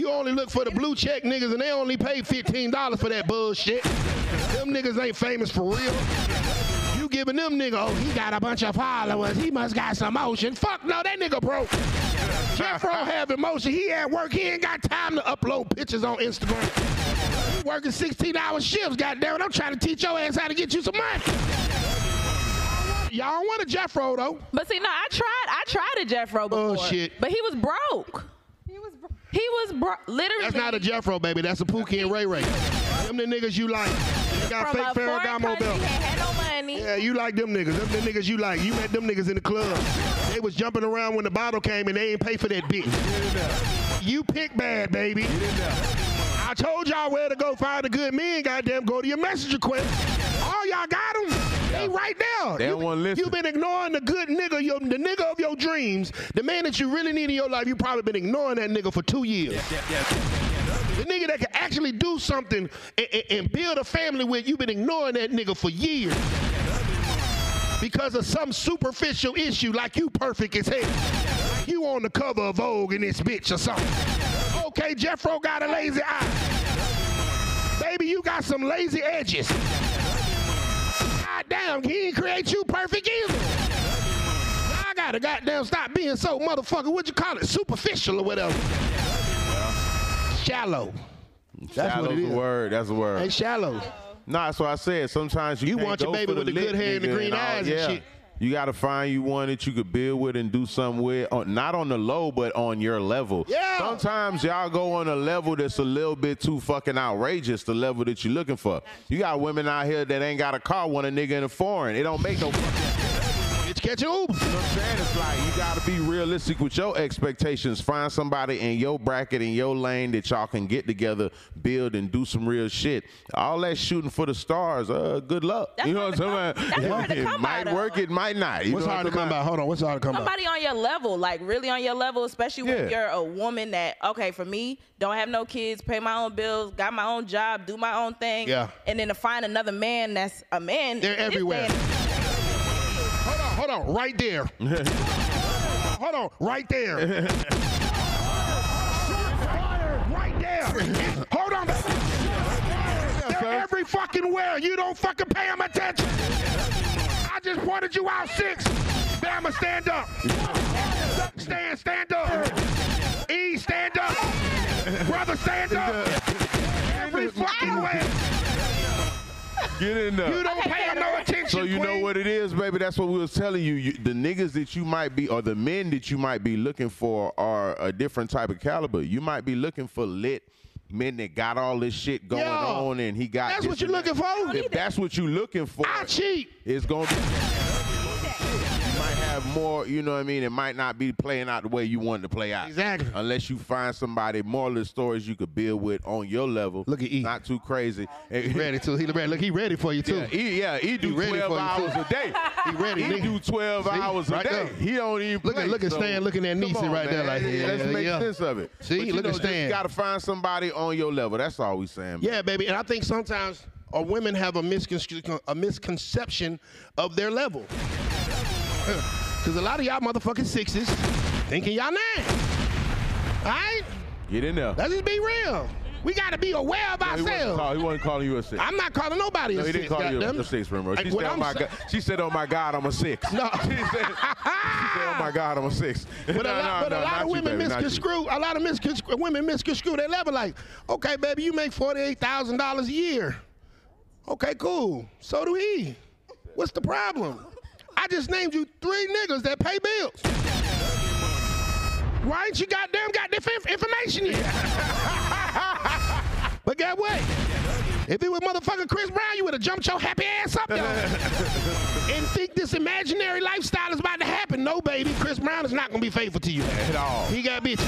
You only look for the blue check niggas and they only pay $15 for that bullshit. Them niggas ain't famous for real. You giving them nigga, oh, he got a bunch of followers. He must got some motion. Fuck no, that nigga broke. Jeffro have emotion. He at work. He ain't got time to upload pictures on Instagram. He working 16 hour shifts, goddamn it. I'm trying to teach your ass how to get you some money. Y'all don't want a Jeffro though. But see, no, I tried. I tried a Jeffro oh, before. Bullshit. But he was broke. He was. Bro- he was broke. Literally. That's not a Jeffro, baby. That's a Pookie and Ray Ray. Them the niggas you like. They got from fake a foreign Ferragamo country, belt. had no money. Yeah, you like them niggas. Them the niggas you like. You met them niggas in the club. They was jumping around when the bottle came and they ain't pay for that bitch. You pick bad, baby. I told y'all where to go find a good man. Goddamn, go to your message request. All y'all got them. They right there. They don't you, wanna listen. You've been ignoring the good nigga, your, the nigga of your dreams, the man that you really need in your life. You've probably been ignoring that nigga for two years. The nigga that can actually do something and, and- and build a family with, you've been ignoring that nigga for years. Because of some superficial issue like you perfect as hell. You on the cover of Vogue in this bitch or something. Okay, Jeffro got a lazy eye. Baby, you got some lazy edges. God damn, he ain't create you perfect either. I gotta goddamn stop being so motherfucker, what you call it, superficial or whatever. Shallow. That's what Shallow's it the is. word. That's the word. Hey, shallow. Nah, that's what I said. Sometimes you, You want your baby with the good hair and the green all- eyes and yeah. shit. You got to find you one that you could build with and do something with, on, not on the low, but on your level. Yeah. Sometimes y'all go on a level that's a little bit too fucking outrageous, the level that you're looking for. You got women out here that ain't got a car, want a nigga in a foreign. It don't make no catch an Uber. You know what I'm saying? It's like you gotta be realistic with your expectations. Find somebody in your bracket, in your lane that y'all can get together, build, and do some real shit. All that shooting for the stars, uh, good luck. That's you know what I'm saying? come- that's hard to it come might by, though. work, it might not. You What's hard to come saying? by? Hold on, what's hard to come by? Somebody on your level, like really on your level, especially when Yeah. you're a woman that, okay, for me, don't have no kids, pay my own bills, got my own job, do my own thing. Yeah. And then to find another man that's a man. They're this everywhere. Hold on, hold on, right there. hold on, right there. right there. Hold on. They're every fucking where. You don't fucking pay them attention. I just pointed you out six. Bama, stand up. Stand, stand up. E, stand up. Brother, stand up. Every fucking way. Get in there. You don't pay no attention. So you know what it is, baby. That's what we was telling you. you. The niggas that you might be, or the men that you might be looking for, are a different type of caliber. You might be looking for lit men that got all this shit going Yeah. on, and he got. That's what you're looking for? If that's what you're looking for, I cheat. it's gonna be. You might have more, you know what I mean? It might not be playing out the way you want it to play out. Exactly. Unless you find somebody more of the stories you could build with on your level. Look at E. Not too crazy. He ready too. He ready. Look, he ready for you too. Yeah, he, yeah, he do ready 12 for hours a day. He ready, He nigga. do 12 See? hours a Right day. there. He don't even Look at- play, look at so- Stan looking at Niecy on, right there man. like, yeah, Let's make yeah. sense of it. See? But you Look at Stan. You got to find somebody on your level. That's all we saying. man. Yeah, baby. And I think sometimes uh, women have a, miscon- a misconception of their level. Because a lot of y'all motherfucking sixes thinking y'all nine. All right? Get in there. Let's just be real. We got to be aware of No, he, wasn't ourselves. call, he wasn't calling you a six. I'm not calling nobody no, a he six. didn't call you goddamn a six, remember? She Like, said, oh my God. she said, oh my God, I'm a six. No. she, said, she said, oh my God, I'm a six. But a lot, no, but a lot of women baby, not you. misconstrue. A lot of misconstrue, women misconstrue their level. Like, okay, baby, you make forty-eight thousand dollars a year. Okay, cool. So do he. What's the problem? I just named you three niggas that pay bills. Why ain't you goddamn got this inf- information yet? but guess what? If it was motherfucking Chris Brown, you would have jumped your happy ass up there and think this imaginary lifestyle is about to happen. No, baby, Chris Brown is not gonna be faithful to you At all. He got bitches.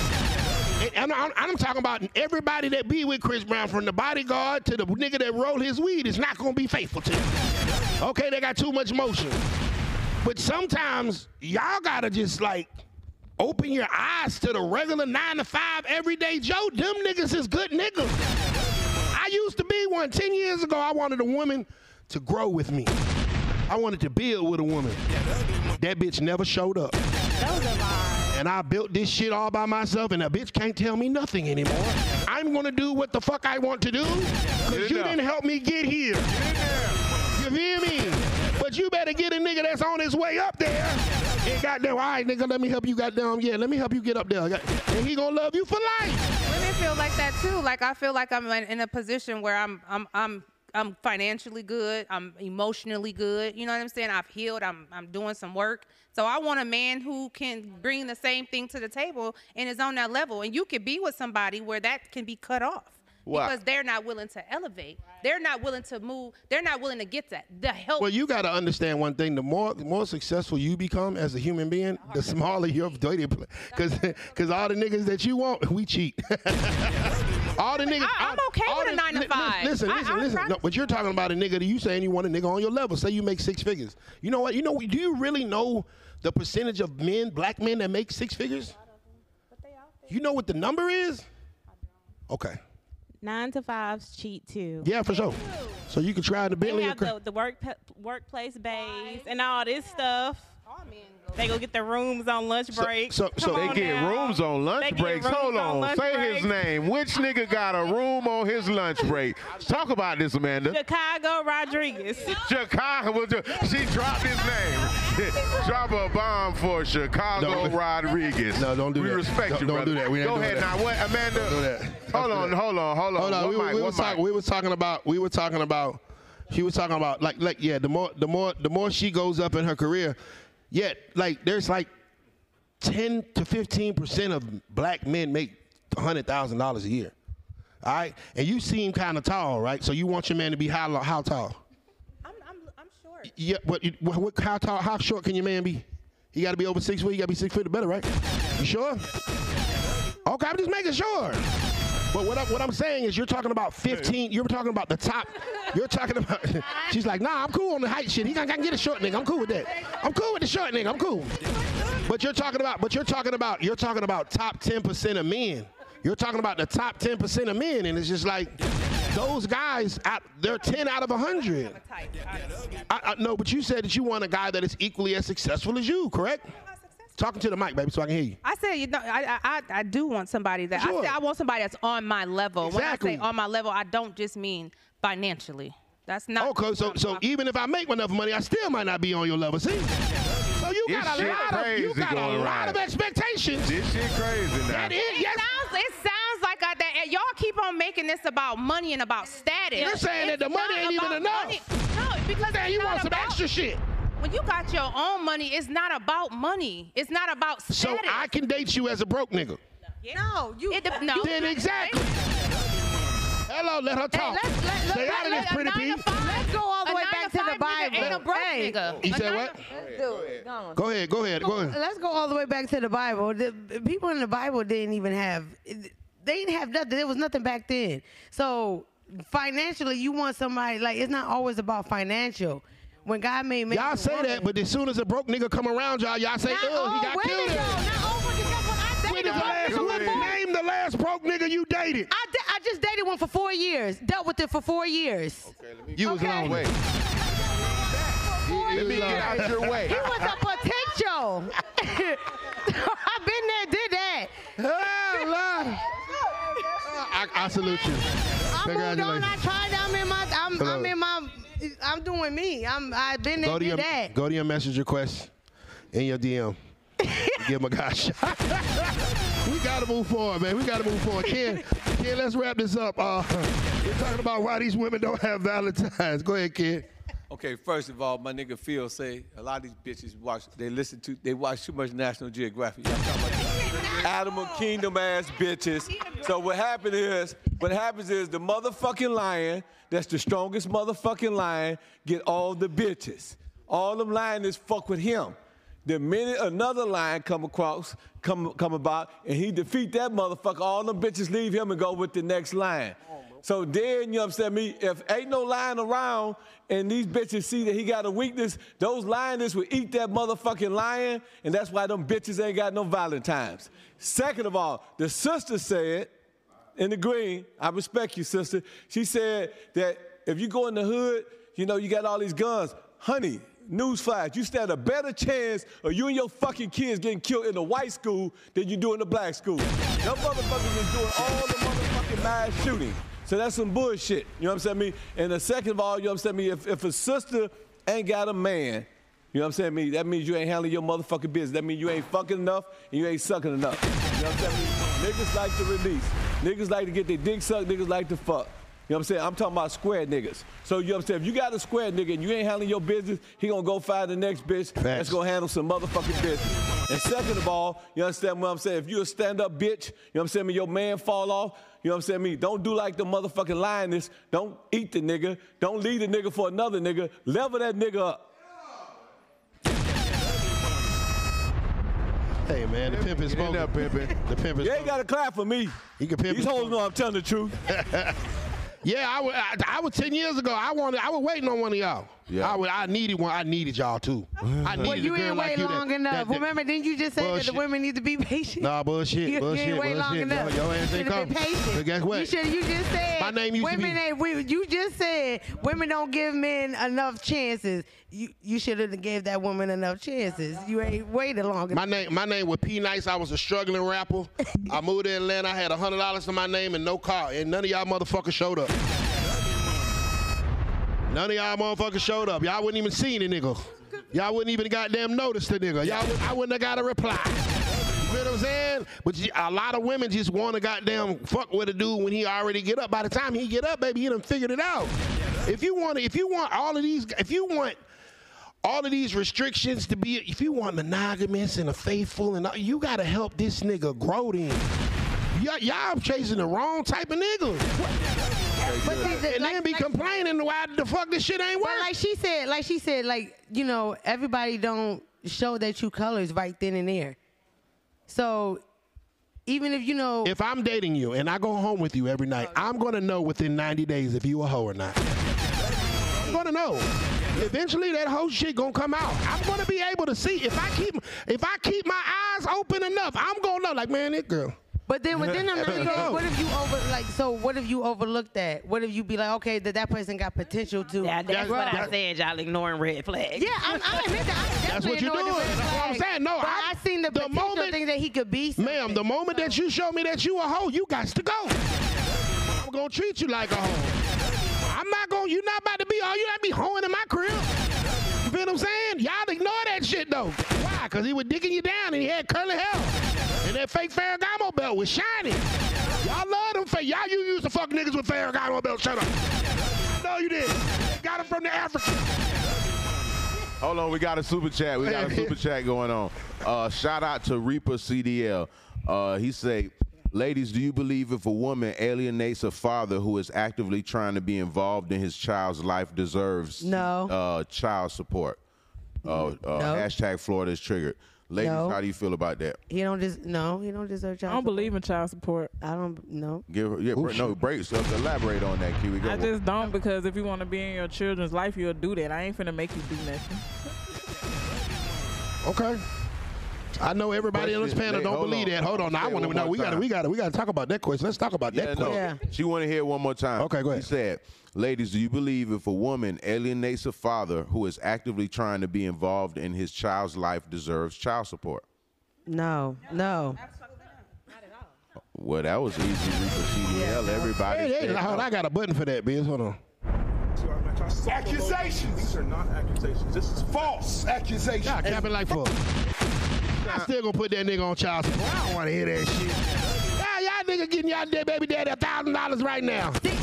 And I'm, I'm talking about everybody that be with Chris Brown, from the bodyguard to the nigga that roll his weed, is not gonna be faithful to you. Okay, they got too much motion. But sometimes y'all gotta just like open your eyes to the regular nine to five everyday Joe. Them niggas is good niggas. I used to be one. Ten years ago, I wanted a woman to grow with me. I wanted to build with a woman. That bitch never showed up. That was a lie. and I built this shit all by myself, and a bitch can't tell me nothing anymore. I'm gonna do what the fuck I want to do, cause you didn't help me get here. You feel me? But you better get a nigga that's on his way up there. And goddamn, all right, nigga, let me help you goddamn, yeah, let me help you get up there. And he gonna love you for life. Women feel like that too. Like I feel like I'm in a position where I'm I'm I'm I'm financially good. I'm emotionally good. You know what I'm saying? I've healed. I'm I'm doing some work. So I want a man who can bring the same thing to the table and is on that level. And you could be with somebody where that can be cut off. Because they're not willing to elevate. They're not willing to move. They're not willing to get that. The help. Well, you got to understand one thing: the more the more successful you become as a human being, the smaller your dating play. Because because all the niggas that you want, we cheat. all the niggas. I- I'm okay with a the- nine to five. Listen, listen, I listen. No, but you're talking about a nigga that you saying you want a nigga on your level. Say you make six figures. You know what? You know? Do you really know the percentage of men, black men, that make six figures? You know what the number is? Okay. Nine to fives cheat too. Yeah, for sure. So you can try the They Bentley. or have the, the work workplace bays and all this stuff. They go get their rooms on lunch So- break. so- so Come they They get now. rooms on lunch They breaks. rooms Hold on on. lunch Say his name. Which nigga got a room on his lunch break? Talk about this, Amanda. Chicago Rodriguez. Chicago. was She dropped his name. Drop a bomb for Chicago No. Rodriguez. No, don't do we that. We respect Don't- you, don't brother. do that. We ain't Go ahead that. now. What, Amanda? Don't do that. Hold Don't do on, that. hold on, hold on. Hold on, What we, mic, were- we what was mic? talking. We was talking about. We were talking about. She was talking about like like yeah. The more the more the more she goes up in her career, yet like there's like ten to fifteen percent of black men make hundred thousand dollars a year. All right, and you seem kind of tall, right? So you want your man to be how how tall? I'm, I'm, I'm short. Yeah, but what, what, how tall? How short can your man be? He got to be over six feet. He got to be six feet or better, right? You sure? Okay, I'm just making sure. But what, I, what I'm saying is, you're talking about 15. You're talking about the top. You're talking about. She's like, nah, I'm cool on the height shit. He can, can get a short nigga. I'm cool with that. I'm cool with the short nigga. I'm cool. But you're talking about. But you're talking about. You're talking about top 10% of men. You're talking about the top 10% of men, and it's just like those guys. Out, they're 10 out of 100. I, I, no, but you said that you want a guy that is equally as successful as you, correct? Talking to the mic, baby, so I can hear you. I said, you know, I, I, I- I do want somebody that Sure. I say I want somebody that's on my level. Exactly. When I say on my level, I don't just mean financially. That's not. Okay, so so even if I make enough money, I still might not be on your level. See? So you This got a lot of you got a going lot around. of expectations. This shit crazy now. That is, It yes. sounds, it sounds like I, that y'all keep on making this about money and about status. You're saying that the money ain't even enough. money. No, because Then it's you not want some about- extra shit. When you got your own money, it's not about money. It's not about status. So I can date you as a broke nigga. no, you. It, de- no. Then exactly. Hello, let her talk. let's- let- Stay let- out of this, pretty nine to Let's go all the way back to five the Bible. Ain't a broke Hey. nigga. He A said nine what? to- Go ahead, go ahead, go ahead. Let's go all the way back to the Bible. The the people in the Bible didn't even have, they didn't have nothing. There was nothing back then. So financially, you want somebody like it's not always about financial. When God made man, Y'all and say that, but as soon as a broke nigga come around y'all, y'all say, not oh, he got women, killed. though. Not all. That's what I dated. the last, nigga Go for ahead. four- name the last broke nigga you dated. I, da- I just dated one for four years. Dealt with it for four years. You was Okay. lonely. Wait, Four let me get out your way. He was a potential. I've been there, did that. Oh, Lord. I, I salute you. I moved on. I Congratulations. tried. I'm in my. I'm, I'm in my. I'm doing me. I'm. I've been there, Go to your that. go to your message request in your DM. Give him a guy a shot. we gotta move forward, man. We gotta move forward. Ken, Ken, let's wrap this up. Uh, we're talking about why these women don't have Valentine's. Go ahead, Ken. Okay, first of all, my nigga Phil say a lot of these bitches watch, they listen to, they watch too much National Geographic. Animal Kingdom ass bitches. So what happened is, what happens is the motherfucking lion, that's the strongest motherfucking lion, get all the bitches. All them lions fuck with him. The minute another lion come across, come come about, and he defeat that motherfucker, all them bitches leave him and go with the next lion. So then, you saying? Me, if ain't no lion around and these bitches see that he got a weakness, those lioness will eat that motherfucking lion, and that's why them bitches ain't got no Valentines. Second of all, the sister said, in the green, I respect you, sister. She said that if you go in the hood, you know, you got all these guns. honey, newsflash, you stand a better chance of you and your fucking kids getting killed in the white school than you do in the black school. Them motherfuckers is doing all the motherfucking mass shooting. So that's some bullshit. You know what I'm saying? Me? And the second of all, you know what I'm saying? Me? If, if a sister ain't got a man, you know what I'm saying? Me? That means you ain't handling your motherfucking business. That means you ain't fucking enough and you ain't sucking enough. You know what I'm saying? Me? Niggas like to release. Niggas like to get their dick sucked. Niggas like to fuck. You know what I'm saying? I'm talking about square niggas. So you know what I'm saying? If you got a square nigga and you ain't handling your business, he gonna go find the next bitch that's gonna handle some motherfucking business. And second of all, you understand what I'm saying? If you a stand-up bitch, you know what I'm saying? Me, your man fall off, you know what I'm saying? Me, don't do like the motherfucking lioness. Don't eat the nigga. Don't leave the nigga for another nigga. Level that nigga up. Hey man, the pimp is Get Up, there, pimpin'. The pimp is You ain't spoken. gotta clap for me. He can pimp These his hoes know I'm telling the truth. Yeah, I. I, I was ten years ago. I wanted. I was waiting on one of y'all. Yeah. I, was, I needed one. I needed y'all too. I needed Well, a you girl ain't like wait you that- long enough. that- that- Remember, didn't you just say that the women need to be patient? Nah, bullshit, You, bullshit, you ain't wait long enough. Yo, your ass you ain't should have been patient. But guess what? You should. You just said My name used to be- ain't. We, you just said women don't give men enough chances. You you should have gave that woman enough chances. You ain't waited long enough. My name, my name was P Nice. I was a struggling rapper. I moved to Atlanta. I had hundred dollars to my name and no car, and none of y'all motherfuckers showed up. None of y'all motherfuckers showed up. Y'all wouldn't even seen the nigga. Y'all wouldn't even goddamn notice the nigga. Y'all, would, I wouldn't have got a reply. You feel what I'm saying? But a lot of women just want to goddamn fuck with a dude when he already get up. By the time he get up, baby, he done figured it out. If you want, if you want all of these, if you want all of these restrictions to be, if you want monogamous and a faithful, and you gotta help this nigga grow. Then y'all, y'all chasing the wrong type of nigga, But see, the- and like- then be like- complaining why the fuck this shit ain't But working. like she said, like she said, like you know, everybody don't show their true colors right then and there. So even if you know, if I'm dating you and I go home with you every night, I'm gonna know within 90 days if you a hoe or not. I'm gonna know. Eventually, that whole shit gonna come out. I'm gonna be able to see if I keep if I keep my eyes open enough. I'm gonna know. Like, man, this girl. But then within them 90 days, what if you over like? So what if you overlooked that? What if you be like, okay, that that person got potential to? Yeah, that's what I that- said. Y'all ignoring red flags. Yeah, I'm, I admit that. I That's what you ignored the doing. That's what I'm saying. No, but I- I, seen the, the potential moment- thing that he could be. Ma'am, the moment that you show me that you a hoe, you got to go. I'm gonna treat you like a hoe. I'm not gonna, you not about to be, oh, you not be hoeing in my crib. You feel what I'm saying? Y'all ignore that shit though. Why? Cause he was digging you down and he had curly hair. And that fake Ferragamo belt was shiny. Y'all love them fake. Y'all you used to fuck niggas with Ferragamo belts. Shut up. No, you didn't. Got them from the African. Hold on, we got a super chat. We got a super chat going on. Uh, shout out to Reaper CDL. Uh, he say, ladies, do you believe if a woman alienates a father who is actively trying to be involved in his child's life deserves No. uh, child support? Uh, uh, Hashtag Florida is triggered. Ladies, No. how do you feel about that? He don't just no. He don't deserve child. I don't support. believe in child support. I don't know. Give her, yeah, br- no breaks. Uh, elaborate on that, Kiwi. Go. I just don't because if you want to be in your children's life, you'll do that. I ain't finna make you do nothing. Okay. I know everybody on this panel Hey, don't believe on. that. Hold on, now I want to know. We got to, we got to, we got to talk about that question. Let's talk about that Yeah, question. Yeah. She want to hear it one more time. Okay, go ahead. He said, "Ladies, do you believe if a woman alienates a father who is actively trying to be involved in his child's life deserves child support?" No, no. Well, that was easy. Reaper CDL. Everybody. Hey, hey, hold on. I got a button for that, Biz. Hold on. Accusations. These are not accusations. This is false accusations. Y'all capping like fuck. I still gonna put that nigga on child support. I don't want to hear that shit. Y'all, y'all nigga getting y'all dead baby daddy a thousand dollars right now. See, no.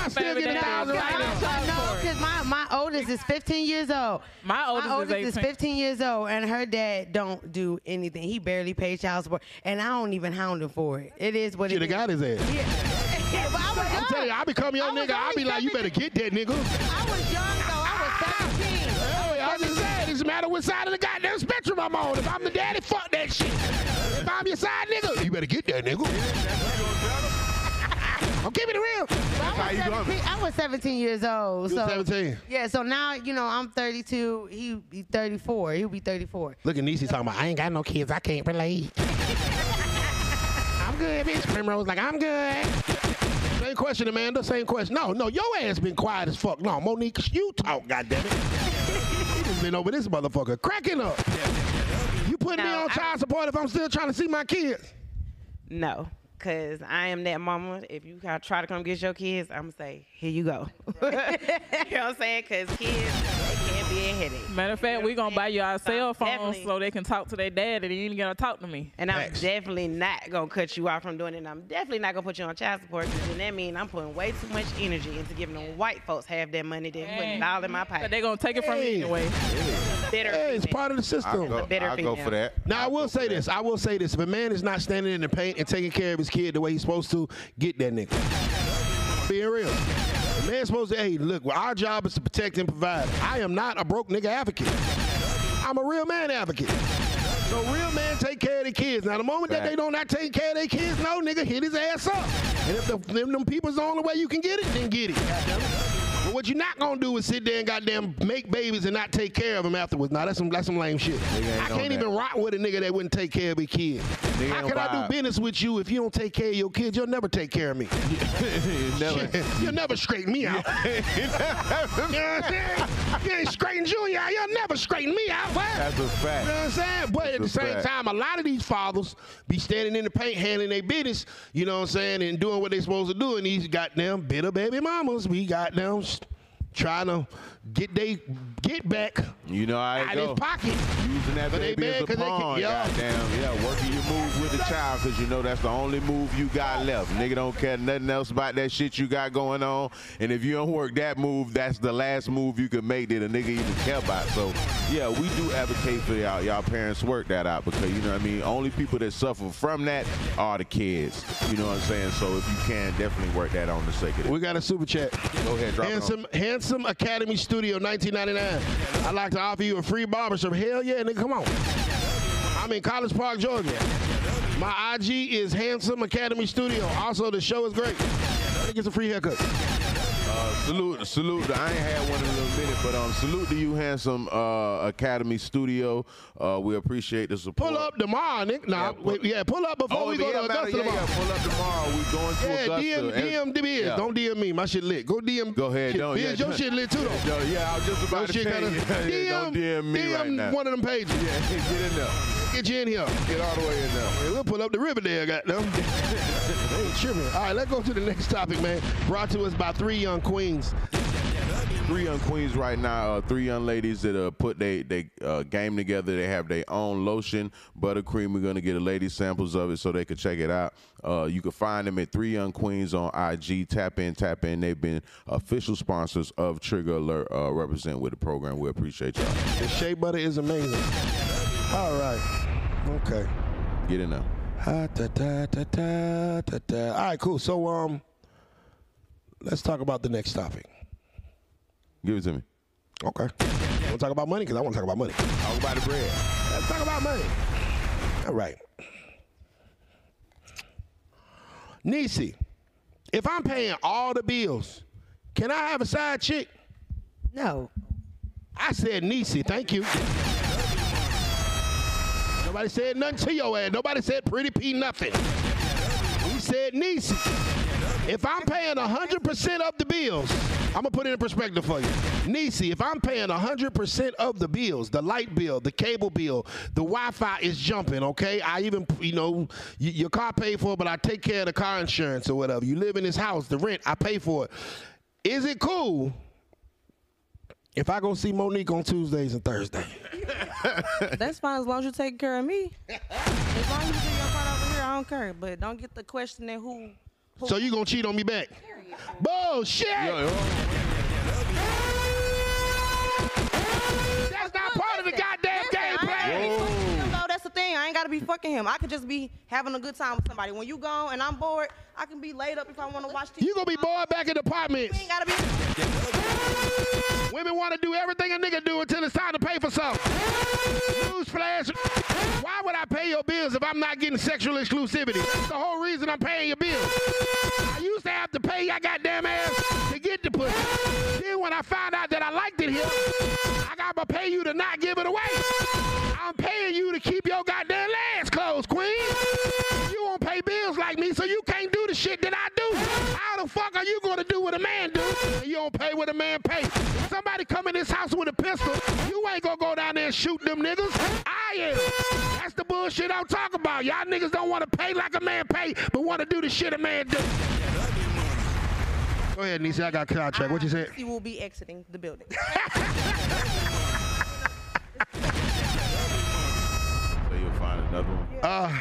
Y'all still Baby getting a daddy. thousand right now. No, because my, my oldest is 15 years old. My oldest is is 15 years old, and her dad don't do anything. He barely pays child support, and I don't even hound him for it. It is what Should it have got his ass. Yeah. but I was young. I'm telling you, I become your I nigga. I'll be only like, you better get that nigga. I was young though. I was ah. 17. Hey, I just said, it's a matter what side of the goddamn spectrum I'm on. If I'm the daddy, fuck that shit. If I'm your side nigga, you better get that nigga. I'm keeping it real. I was, 17, I was 17 years old. You so 17. Yeah, so now you know I'm 32. He be 34. He'll be 34. Look at Niecy talking about, I ain't got no kids. I can't relate. I'm good, bitch. Primrose like, I'm good. Same question, Amanda. Same question. No, no, your ass been quiet as fuck. No, Monique, you talk, goddammit. Been over this motherfucker cracking up. You putting me on I- child support if I'm still trying to see my kids? No, because I am that mama. If you try to come get your kids, I'm going to say, here you go. you know what I'm saying? Because kids, be a headache. Matter of fact, we're gonna buy you our cell phones definitely- so they can talk to their dad and they ain't gonna talk to me. And I'm definitely not going to cut you off from doing it. And I'm definitely not going to put you on child support because then that means I'm putting way too much energy into giving them white folks half their money than putting it all in my pocket. But pocket. they gonna take it from Hey. me anyway. Bitter Hey, it's female. part of the I'll system. go, bitter I'll go female. for that. Now I I'll will say for this. I will say this. If a man is not standing in the paint and taking care of his kid the way he's supposed to, get that nigga. Being real. Man's supposed to, hey, look, well, our job is to protect and provide. I am not a broke nigga advocate. I'm a real man advocate. So real men take care of their kids. Now the moment that they don't not take care of their kids, no nigga, hit his ass up. And if the, them, them people's the only way you can get it, then get it. But what you're not gonna do is sit there and goddamn make babies and not take care of them afterwards. Now that's some that's some lame shit. I can't that. even rock with a nigga that wouldn't take care of his kid. Nigga How can I do business with you if you don't take care of your kids? You'll never take care of me. Never. You'll never straighten me out. you know what I'm saying? You ain't straighten Junior out. You'll never straighten me out. What? That's a fact. You know what I'm saying? But at the same fact. time, a lot of these fathers be standing in the paint, handling their business, you know what I'm saying, and doing what they supposed to do. And these goddamn bitter baby mamas, we goddamn trying to get they get back You know how it out go. his pocket. Using that But they baby mad as a 'cause they can- pawn, yeah. goddamn. Yeah, working your move with the child because you know that's the only move you got left. Nigga don't care nothing else about that shit you got going on. And if you don't work that move, that's the last move you can make that a nigga even care about. So, yeah, we do advocate for y'all. Y'all parents work that out because, you know what I mean? Only people that suffer from that are the kids. You know what I'm saying? So if you can, definitely work that on the sake of it. We got a super chat. Go ahead, drop it on. Handsome, Handsome Academy Studio, 1999. I'd like to offer you a free barbershop. Hell yeah, nigga, come on. I'm in College Park, Georgia. My IG is Handsome Academy Studio. Also, the show is great. Get a free haircut. Salute, salute. I ain't had one in a little minute, but um, salute to you, handsome uh, Academy Studio. Uh, we appreciate the support. Pull up tomorrow, nigga. Nah, Yeah, pull- wait, yeah, pull up before Oh, we go yeah, to Augusta yeah, tomorrow. yeah, pull up tomorrow. We going to Yeah, Augusta. DM, DM the biz. Yeah. Don't DM me. My shit lit. Go DM. Go ahead, Shit, don't- Biz, yeah, your shit lit too, though. Yo, yeah, I was just Your about to shit tell you. Yeah, don't DM me DM right now. one of them pages. Yeah, get in there. Get you in here. Get all the way in there. Hey, we'll pull up the Riverdale, goddamn. they ain't tripping. All right, let's go to the next topic, man. Brought to us by three young queens. Three young queens right now. Uh, three young ladies that uh, put they they uh, game together. They have their own lotion, buttercream. We're gonna get a lady samples of it so they can check it out. Uh, you can find them at Three Young Queens on IG. Tap in, tap in. They've been official sponsors of Trigger Alert. Uh, represent with the program. We appreciate y'all. The shea butter is amazing. All right. Okay. Get in there. Ah. All right, cool. So, um, let's talk about the next topic. Give it to me. Okay. We'll talk about money? Because I want to talk about money. Talk about the bread. Let's talk about money. All right. Nisi, if I'm paying all the bills, can I have a side chick? No. I said Nisi, thank you. Nobody said nothing to your ass. Nobody said pretty P nothing. We said Nisi. If I'm paying 100% of the bills, I'm gonna put it in perspective for you. Nisi, if I'm paying 100% of the bills, the light bill, the cable bill, the Wi-Fi is jumping, okay? I even, you know, your car paid for, but I take care of the car insurance or whatever. You live in this house, the rent, I pay for it. Is it cool if I go see Monique on Tuesdays and Thursdays? That's fine as long as you take care of me. As long as you do your part over here, I don't care. But don't get the questioning who. who So you gonna cheat on me back? Bullshit! That's not part of the goddamn game I plan. ain't gotta be fucking him, though. That's the thing. I ain't gotta be fucking him. I could just be having a good time with somebody. When you gone and I'm bored, I can be laid up if I want to watch TV. You gonna be bored back in the apartments. You ain't gotta be. Women want to do everything a nigga do until it's time to pay for something. Newsflash. Why would I pay your bills if I'm not getting sexual exclusivity? That's the whole reason I'm paying your bills. I used to have to pay your goddamn ass to get the pussy. Then when I found out that I liked it here, I got to pay you to not give it away. I'm paying you to keep your goddamn legs closed, queen. You won't pay bills like me, so you can't do the shit that I do. How the fuck are you gonna do what a man do? You don't pay what a man pay. Somebody come in this house with a pistol, you ain't gonna go down there and shoot them niggas. I am. That's the bullshit I'm talking about. Y'all niggas don't want to pay like a man pay, but want to do the shit a man do. Go ahead, Nisa. I got a contract. What you say? He will be exiting the building. So you'll find another one. Uh,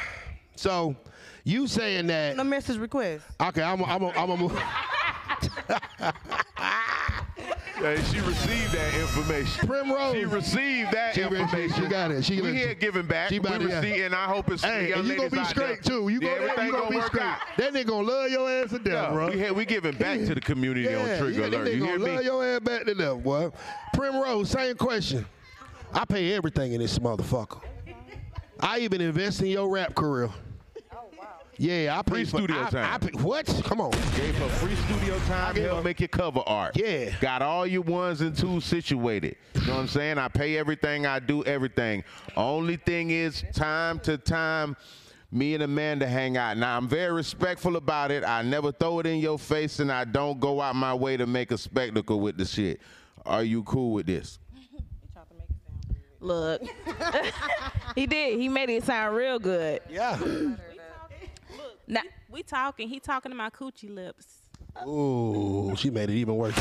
so you saying that? No message request. Okay, I'm. I'm. I'm gonna move. Yeah, she received that information. Primrose. She received that She- she- information. she got it. She- we here giving back. she we about to- yeah. receive, and I hope it's Hey, young and you gonna be straight there. too. You yeah, gonna, everything you gonna, gonna be straight. out. That nigga gonna love your ass to death, Yeah, bro. we, here, we giving back to the community on Trigger yeah, Alert. They You hear gonna me? love your ass back to death, boy. Primrose, same question. I pay everything in this motherfucker. I even invest in your rap career. Yeah, I pay Free for, studio I- time. I pay, what? Come on. Gave her free studio time to gave help her- make your cover art. Yeah. Got all your ones and twos situated. You know what I'm saying? I pay everything. I do everything. Only thing is, time to time, me and Amanda hang out. Now, I'm very respectful about it. I never throw it in your face, and I don't go out my way to make a spectacle with the shit. Are you cool with this? Look, he did. He made it sound real good. Yeah. Now, We talking. He talking to my coochie lips. Ooh, she made it even worse.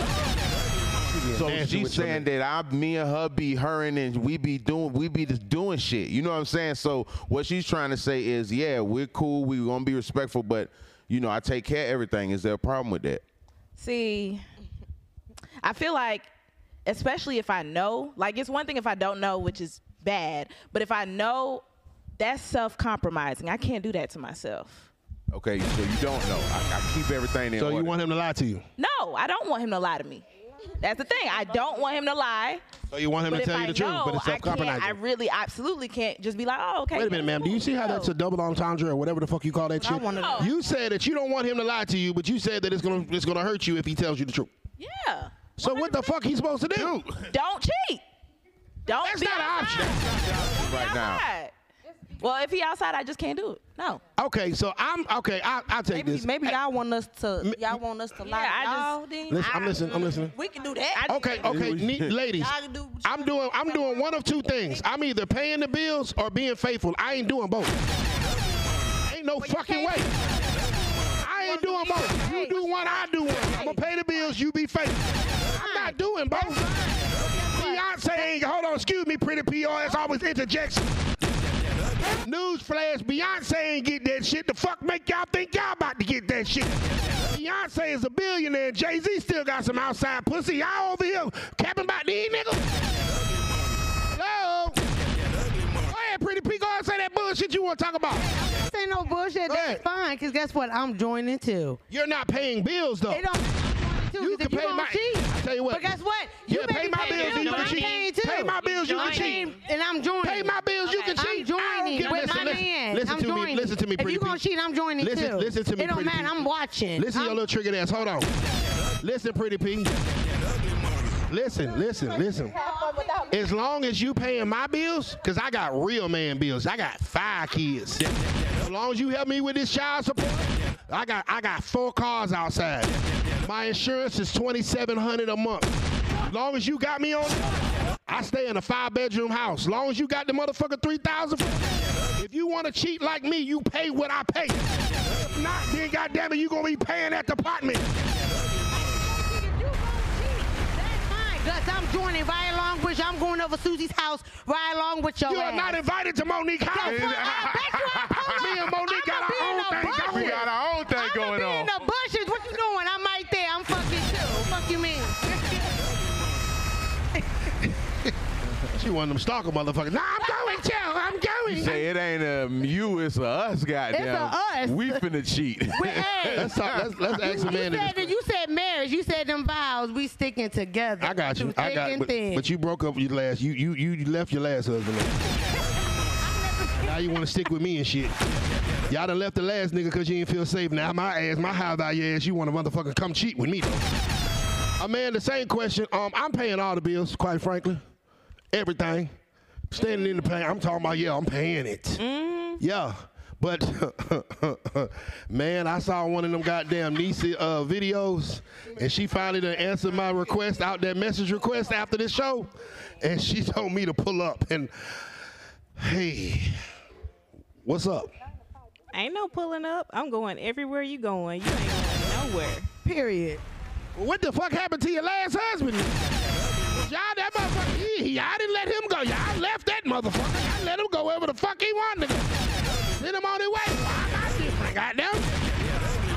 So she's saying that I, me and her be hurting and we be doing, we be just doing shit. You know what I'm saying? So what she's trying to say is, yeah, we're cool, we gonna be respectful, but you know, I take care of everything. Is there a problem with that? see, I feel like, especially if I know, like it's one thing if I don't know, which is bad, but if I know, that's self-compromising. I can't do that to myself. Okay, so you don't know. I, I keep everything in So you order. want him to lie to you? No, I don't want him to lie to me. That's the thing. I don't want him to lie. So you want him but to if tell you I the truth, but it's I can't. self-compromising. I really, absolutely can't just be like, oh, okay. Wait a minute, ma'am. Do you see how that's a double entendre or whatever the fuck you call that shit? wanna know. You said that you don't want him to lie to you, but you said that it's gonna it's gonna hurt you if he tells you the truth. Yeah. So what the fuck he supposed to do? Don't cheat. Don't That's be not an option. right now. Outside. Well, if he outside, I just can't do it. No. Okay, so I'm okay. I I take Maybe, this. maybe y'all want us to y'all want us to lie I to y'all just- then? Listen, I'm listening. I'm listening. We can do that. Okay, okay, neat, ladies. Can do what you I'm doing I'm doing one of two things. I'm either paying the bills or being faithful. I ain't doing both. Ain't no fucking way. I ain't doing both. You do one, I do one. I'm gonna pay the bills, you be faithful. I'm not doing both. Beyonce ain't hold on, excuse me, pretty PR. It's always interjection. News flash, Beyonce ain't get that shit. The fuck make y'all think y'all about to get that shit? Beyonce is a billionaire. Jay Z still got some outside pussy. Y'all over here capping about these niggas. Hello? Go ahead, pretty P. Go ahead and say that bullshit you want to talk about. This ain't no bullshit. That's fine, because guess what? I'm joining too. You're not paying bills though. It don't too, You if can pay gonna my- cheat, I tell you what. But guess what? Yeah, you pay my bills and you can cheat. too. Pay my bills, you can cheat. And I'm joining. Pay my bills, you can cheat. I'm joining with my listen, man. Listen to me. Listen to me, If pretty you gonna cheat, I'm joining too. Listen to me, It don't matter. I'm watching. Listen, your little triggered ass. Hold on. Listen, pretty P. Listen, listen, listen. As long as you paying my bills, cause I got real man bills. I got five kids. As long as you help me with this child support, I got I got four cars outside. My insurance is twenty seven hundred a month. As long as you got me on, I stay in a five bedroom house. As long as you got the motherfucker three thousand. If you want to cheat like me, you pay what I pay. If not, then goddamn it, you gonna be paying at that department. Gus, I'm joining right along with you. I'm going over Susie's house right along with your You are ass. not invited to Monique house. I bet you I'm pulling Me and. Monique got our own thing going. We got our own thing I'ma going be on. in the bushes. What you doing? I'm right there. I'm fucking too. Fuck you mean? She one of them stalker motherfuckers. Nah, I'm going, Joe. I'm going. You say it ain't a you, it's a us, goddamn. It's us. We finna cheat. But, hey, Let's talk. Let's let's ask a you man. said, that- you said marriage. You said them vows. We sticking together. I got you. I got. and But, but you broke up with your last. You you you left your last husband. now you want to stick with me and shit. Y'all done left the last nigga because you didn't feel safe. Now my ass, my house out your ass. You want to motherfucker come cheat with me though? Man, the same question. Um, I'm paying all the bills, quite frankly, everything. Standing in the pain. I'm talking about yeah, I'm paying it. Yeah. But man, I saw one of them goddamn Nisi uh, videos, and she finally done answered my request out that message request after this show, and she told me to pull up. And hey, what's up? Ain't no pulling up. I'm going everywhere you going. You ain't going nowhere. Period. What the fuck happened to your last husband? Y'all that motherfucker, he- y'all didn't let him go. Y'all left that motherfucker. Y'all let him go wherever the fuck he wanted to go. Send him on his way. Why am I different? Goddamn.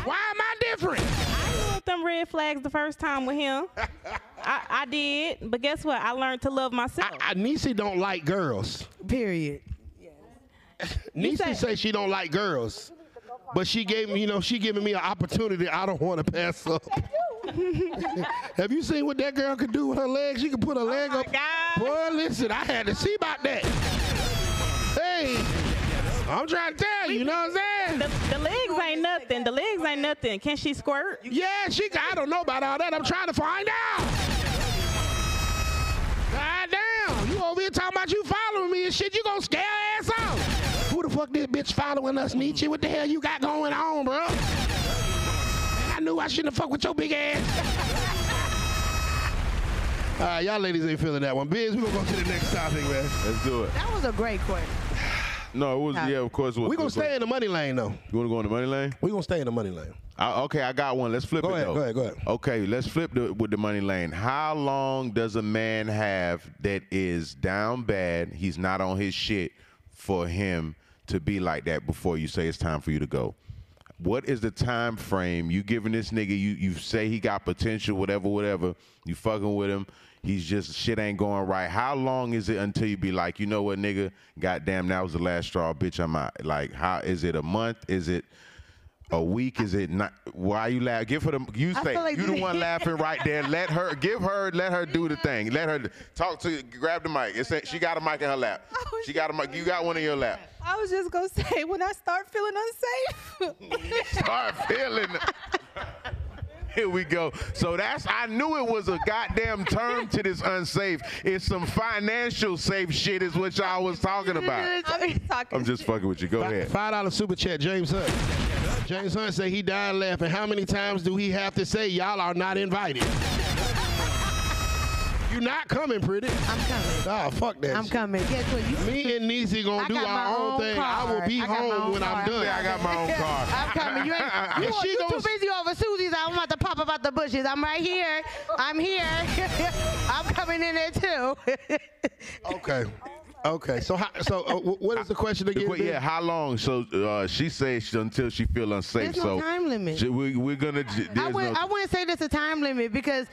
Why am I different? I knew them red flags the first time with him. I, I did, but guess what? I learned to love myself. I, Nisi don't like girls. Period. Nisi said- say she don't like girls. But she gave me, you know, she giving me an opportunity I don't want to pass up. Have you seen what that girl could do with her legs? She could put her oh leg up. Boy, listen, I had to see about that. Hey, I'm trying to tell you, you know what I'm saying? the, the legs ain't nothing. The legs ain't nothing. Can she squirt? Yeah, she. I don't know about all that. I'm trying to find out. God damn, you over here talking about you following me and shit. You gonna scare ass off? Who the fuck this bitch following us, Nietzsche? What the hell you got going on, bro? I knew I shouldn't have fucked with your big ass. All right, y'all ladies ain't feeling that one. Biz, we're gonna go to the next topic, man. Let's do it. That was a great question. No, it was yeah, of course. It was, We gonna stay in the money lane though. You want to go in the money lane? We gonna stay in the money lane. I, okay, I got one. Let's flip Go it ahead, though. go ahead, go ahead. Okay, let's flip the, with the money lane. How long does a man have that is down bad? He's not on his shit for him to be like that before you say it's time for you to go. What is the time frame you giving this nigga? You you say he got potential, whatever, whatever. You fucking with him. He's just shit ain't going right. How long is it until you be like, you know what, nigga? Goddamn, that was the last straw, bitch. I'm out. Like, how is it? A month? Is it? A week? Is it not? Why you laugh? Give her the. You say like you the one laughing right there. Let her. Give her. Let her do the thing. Let her talk to. Grab the mic. It's a, she got a mic in her lap. She got a mic. You got one in your lap. I was just gonna say when I start feeling unsafe. Start feeling. Here we go. So that's I knew it was a goddamn term to this unsafe. It's some financial safe shit is what y'all was talking about. I'm just talking. I'm just fucking with you. Go ahead. Five dollar super chat, James Hunt. James Hunt said he died laughing. How many times do he have to say y'all are not invited? You not coming, pretty. I'm coming. Ah, fuck that. I'm shit. coming. Guess what? You Me and Niecy gonna I do got our own own thing. I will be I got my home own when I'm card. done. Yeah, I got my own car. I'm coming. You ain't. You, And you too busy over Susie's. I'm about to pop up out the bushes. I'm right here. I'm here. I'm coming in there too. Okay. Okay. So, how, so uh, what is the question again? que- yeah, how long? So uh, she says she, until she feel unsafe. There's no so time limit. she- we, we're gonna. j- I, There's would, no, I wouldn't say there's a time limit because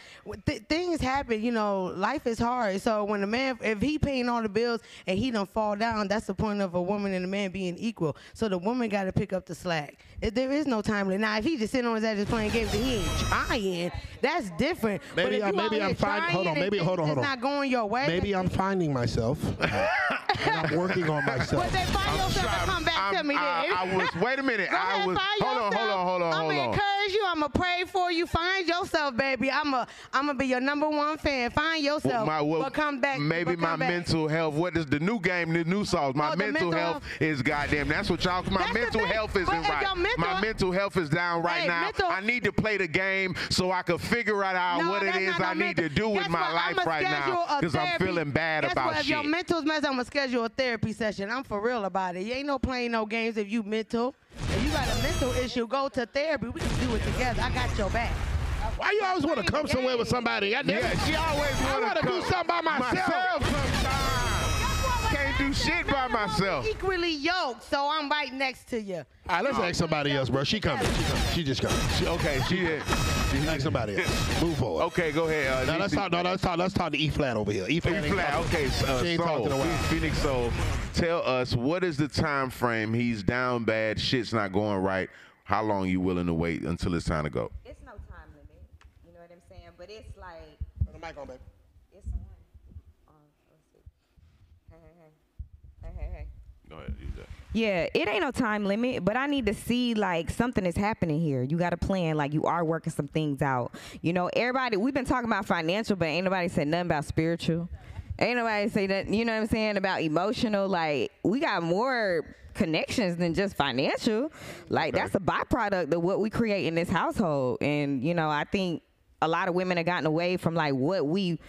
th- things happen. You know, life is hard. So when a man, if he paying all the bills and he don't fall down, that's the point of a woman and a man being equal. So the woman got to pick up the slack. If there is no time limit. Now, if he just sitting on his ass just playing games and he ain't trying, that's different. but Maybe if I- you maybe I'm finding- hold on, maybe- hold on, hold is on. not going your way. Maybe I'm finding myself. and I'm working on myself. But then find yourself and come back to I'm- me then. I, I was. Wait a minute. Go I ahead, was. find Hold on. Hold on. Hold on. I'm Hold gonna on. Encourage you. I'm gonna pray for you. Find yourself, baby. I'm a, I'm gonna be your number one fan. Find yourself. My- well, but come back. Maybe but my back. mental health. What is the new game? The new sauce. My Oh, mental, mental health is goddamn. That's what y'all. My That's mental health isn't if right. mental- my mental health is down right Hey, now. mental- I need to play the game so I can figure out No, what it that's is no I need mental- to do with Guess my life right now because I'm feeling bad Guess about what? If shit. your mental's messed, I'm gonna schedule a therapy session. I'm for real about it. You ain't no playing no games if you mental. If you got a mental issue, go to therapy. We can do it together. I got your back. Why you always want to come somewhere with somebody? I damn it. Yeah, she always I wanna do something by myself. sometimes. Can't do shit by myself. Equally yoked, so I'm right next to you. All right, let's ask somebody else, bro. She coming. She coming. She just coming. She- Okay, she did. Ask somebody else. Move forward. Okay, go ahead. Uh, Now let's talk. No, let's talk. Let's talk to E flat over here. E flat. E flat. Okay, uh, She ain't Soul, talking a while. Phoenix Soul, tell us what is the time frame? He's down bad. Shit's not going right. How long you willing to wait until it's time to go? It's no time limit. You know what I'm saying? But it's like Put the mic on, baby. it's one. Um, let's see. Hey, hey, hey, hey, hey, hey. Go ahead. That. Yeah, it ain't no time limit, but I need to see like something is happening here. You got a plan, like you are working some things out. You know, everybody we've been talking about financial, but ain't nobody said nothing about spiritual. Ain't nobody say that. You know what I'm saying about emotional. Like we got more connections than just financial. Like that's a byproduct of what we create in this household. And you know, I think a lot of women have gotten away from like what we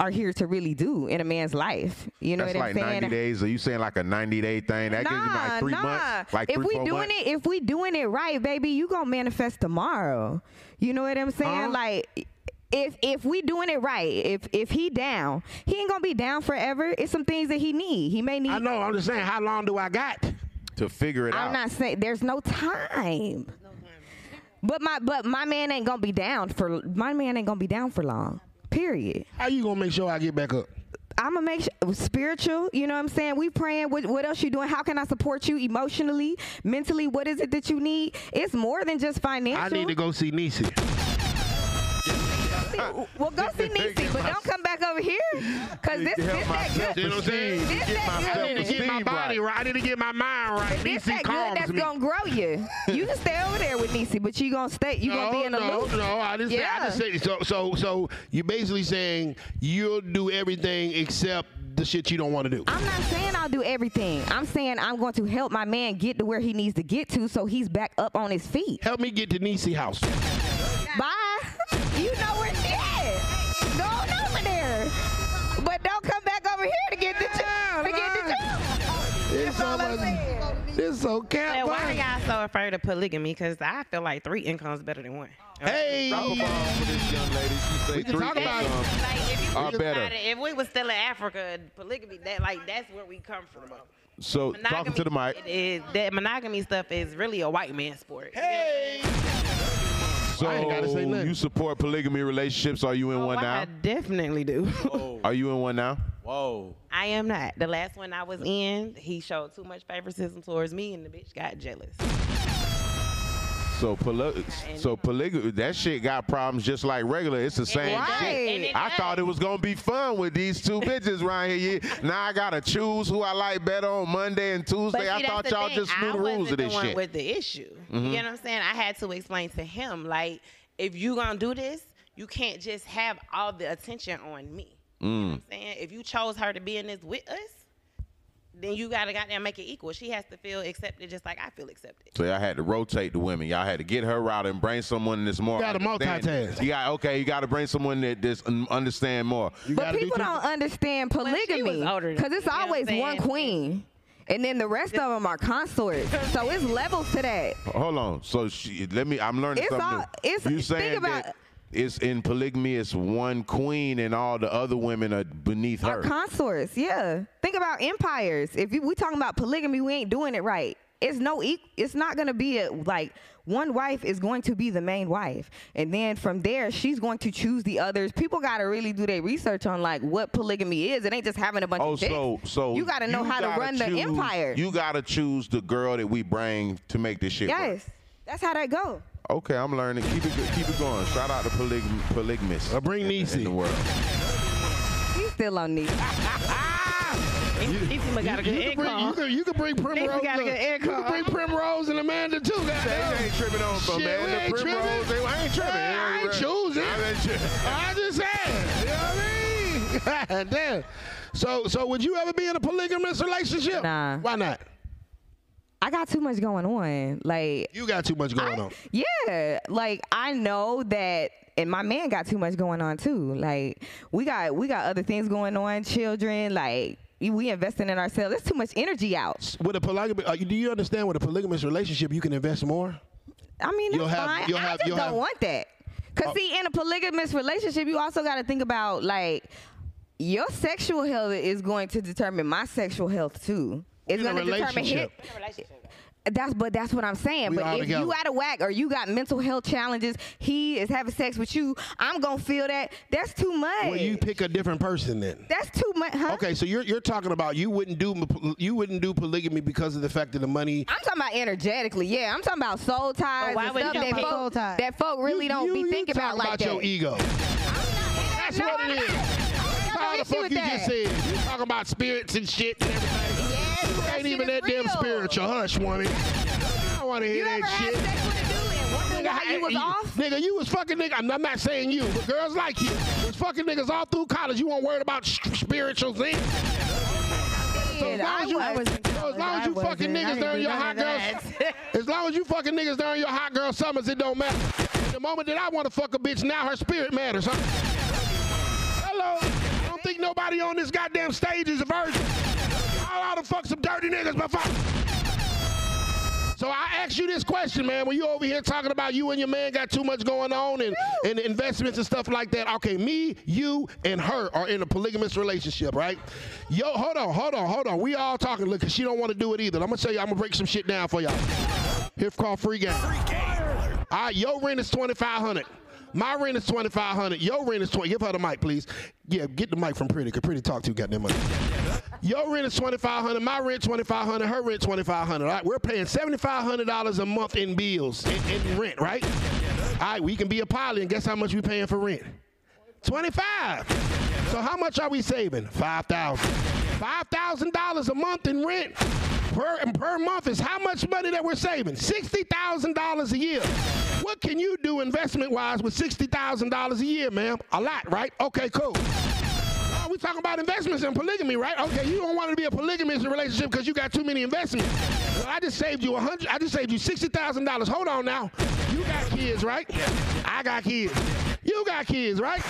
are here to really do in a man's life. You know That's what I'm saying? 90 days. Are you saying like a 90 day thing? That gives you like three nah. months? Like if three, we doing months? it, if we doing it right, baby, you gonna manifest tomorrow. You know what I'm saying? Uh-huh. Like. If if we doing it right, if if he down, he ain't gonna be down forever. It's some things that he need. He may need. I know. I'm just saying, how long do I got? To figure it out? I'm not saying there's no time. But my but my man ain't gonna be down for my man ain't gonna be down for long. Period. How you gonna make sure I get back up? I'm gonna make sure uh, spiritual. You know what I'm saying? We praying. What, what else you doing? How can I support you emotionally, mentally? What is it that you need? It's more than just financial. I need to go see Niecy. Well, go see Niecy, but don't come back over here, cause this to this that good. You know what I'm saying? This that my good. I need to get my body right. I need to get my mind right. This that good that's me. gonna grow you. You can stay over there with Niecy, but you gonna stay. You gonna be in the no, loop. No, I just, Yeah. I just say so. So, so you're basically saying you'll do everything except the shit you don't want to do. I'm not saying I'll do everything. I'm saying I'm going to help my man get to where he needs to get to, so he's back up on his feet. Help me get to Niecy house. Truth. It's so much. It's cat. Why are y'all so afraid of polygamy? Because I feel like three incomes better than one. Hey. Rock a ball for this young lady. She say We can talk about it. incomes Like if are better. it, if we was still in Africa, polygamy, that like that's where we come from. So talking to the mic. it is, that monogamy stuff is really a white man sport. Hey. So I ain't gotta say nothing. you support polygamy relationships? Are you in oh, one Oh, I now? definitely do. Are you in one now? Whoa. I am not. The last one I was in, he showed too much favoritism towards me, and the bitch got jealous. So poly- so polygamy that shit got problems just like regular. It's the same. And shit. I does. thought it was gonna be fun with these two bitches right here. Yeah, Now I gotta choose who I like better on Monday and Tuesday. See, I thought y'all thing. just knew I the rules of this the one shit. with the issue. Mhm. You know what I'm saying? I had to explain to him like, if you gonna do this, you can't just have all the attention on me. Mm. I'm saying if you chose her to be in this with us, then you gotta goddamn make it equal. She has to feel accepted just like I feel accepted. So y'all had to rotate the women. Y'all had to get her out and bring someone that's more. You gotta multitask. You got okay. You got to bring someone that just understand more. But people don't understand polygamy because it's you know always one queen. And then the rest of them are consorts. So it's levels to that. Hold on. So she, let me. I'm learning It's something. all- new. it's- you think about- that it's in polygamy. It's one queen and all the other women are beneath Our her. consorts, yeah. Think about empires. If you, we talking about polygamy, we ain't doing it right. It's no, e- it's not gonna be a, like one wife is going to be the main wife, and then from there she's going to choose the others. People got to really do their research on like what polygamy is. It ain't just having a bunch Oh, of chicks. so so you got to know how to gotta run the choose- empire. You gotta choose the girl that we bring to make this shit work. yes, that's how that go. Okay, I'm learning. Keep it keep it going. Shout out to polygam- polygamists. Uh, bring in Niecy. the world. He's still on these. Easy got a good you, can bring, you, income. can, you can bring Primrose. got a good look, you income. can bring Primrose and Amanda too. They ain't tripping on Shit, man. we The ain't Primrose, tripping. they- I ain't tripping. I ain't choosing. I ain't tri- I just said. You know what I mean? Damn. So, so would you ever be in a polygamous relationship? Nah. Why not? I got too much going on. Like You got too much going on. Yeah, like I know that, and my man got too much going on too. Like we got we got other things going on, children. Like we investing in ourselves. There's too much energy out. With a polygamy, uh, do you understand with a polygamous relationship you can invest more? I mean, You'll have- fine. you'll I have- just you'll don't have- want that. Cause Oh. see, in a polygamous relationship, you also got to think about like your sexual health is going to determine my sexual health too. It's going to determine his. relationship. That's but that's what I'm saying. We but if together. you out of whack or you got mental health challenges, he is having sex with you. I'm gonna feel that. That's too much. Well, you pick a different person then. that's too much, huh? Okay, so you're you're talking about you wouldn't do you wouldn't do polygamy because of the fact of the money. I'm talking about energetically. Yeah, I'm talking about soul ties why and would stuff you that pick- folk, Soul ties. that folk really You- don't you- be you thinking about talking like about that. your ego. That's No, what I'm it not. is. I That's got all no the fuck you that. just said. You talking about spirits and shit and everything. That ain't even that damn spiritual. Hush, woman. I don't want to hear that shit. sex with a dude and wonder why you was off? Nigga, you was fucking nigga. I'm not saying you, but girls like you. Was fucking niggas all through college. You weren't worried about spiritual things. So as long as you, I was in so as long as you fucking niggas during your hot girls, as long as you fucking niggas during your hot girl summers, it don't matter. The moment that I want to fuck a bitch, now her spirit matters. Huh? Hello. I don't think nobody on this goddamn stage is a virgin. To fuck some dirty niggas. So I ask you this question, man. When you over here talking about you and your man got too much going on and, and investments and stuff like that. Okay, me, you, and her are in a polygamous relationship, right? Yo, hold on, hold on, hold on. We all talking. Look, cause she don't want to do it either. I'm gonna tell you. I'm gonna break some shit down for y'all. Here called free game. All right, your rent is twenty five hundred. My rent is twenty five hundred. Your rent is twenty. Give her the mic, please. Yeah, get the mic from Pretty. Cause Pretty talk to you. Got that money. Your rent is twenty five hundred. My rent twenty five hundred. Her rent twenty five hundred. All right, we're paying seventy five hundred dollars a month in bills in, in rent, right? All right, we can be a poly, and guess how much we paying for rent? Twenty five. So how much are we saving? Five thousand. Five thousand dollars a month in rent per per month is how much money that we're saving? Sixty thousand dollars a year. What can you do investment wise with sixty thousand dollars a year, ma'am? A lot, right? Okay, cool. Oh, we talking about investments and polygamy, right? Okay, you don't want to be a polygamous in a relationship because you got too many investments. Well, I just saved you a hundred. I just saved you sixty thousand dollars. Hold on now. You got kids, right? I got kids. You got kids, right?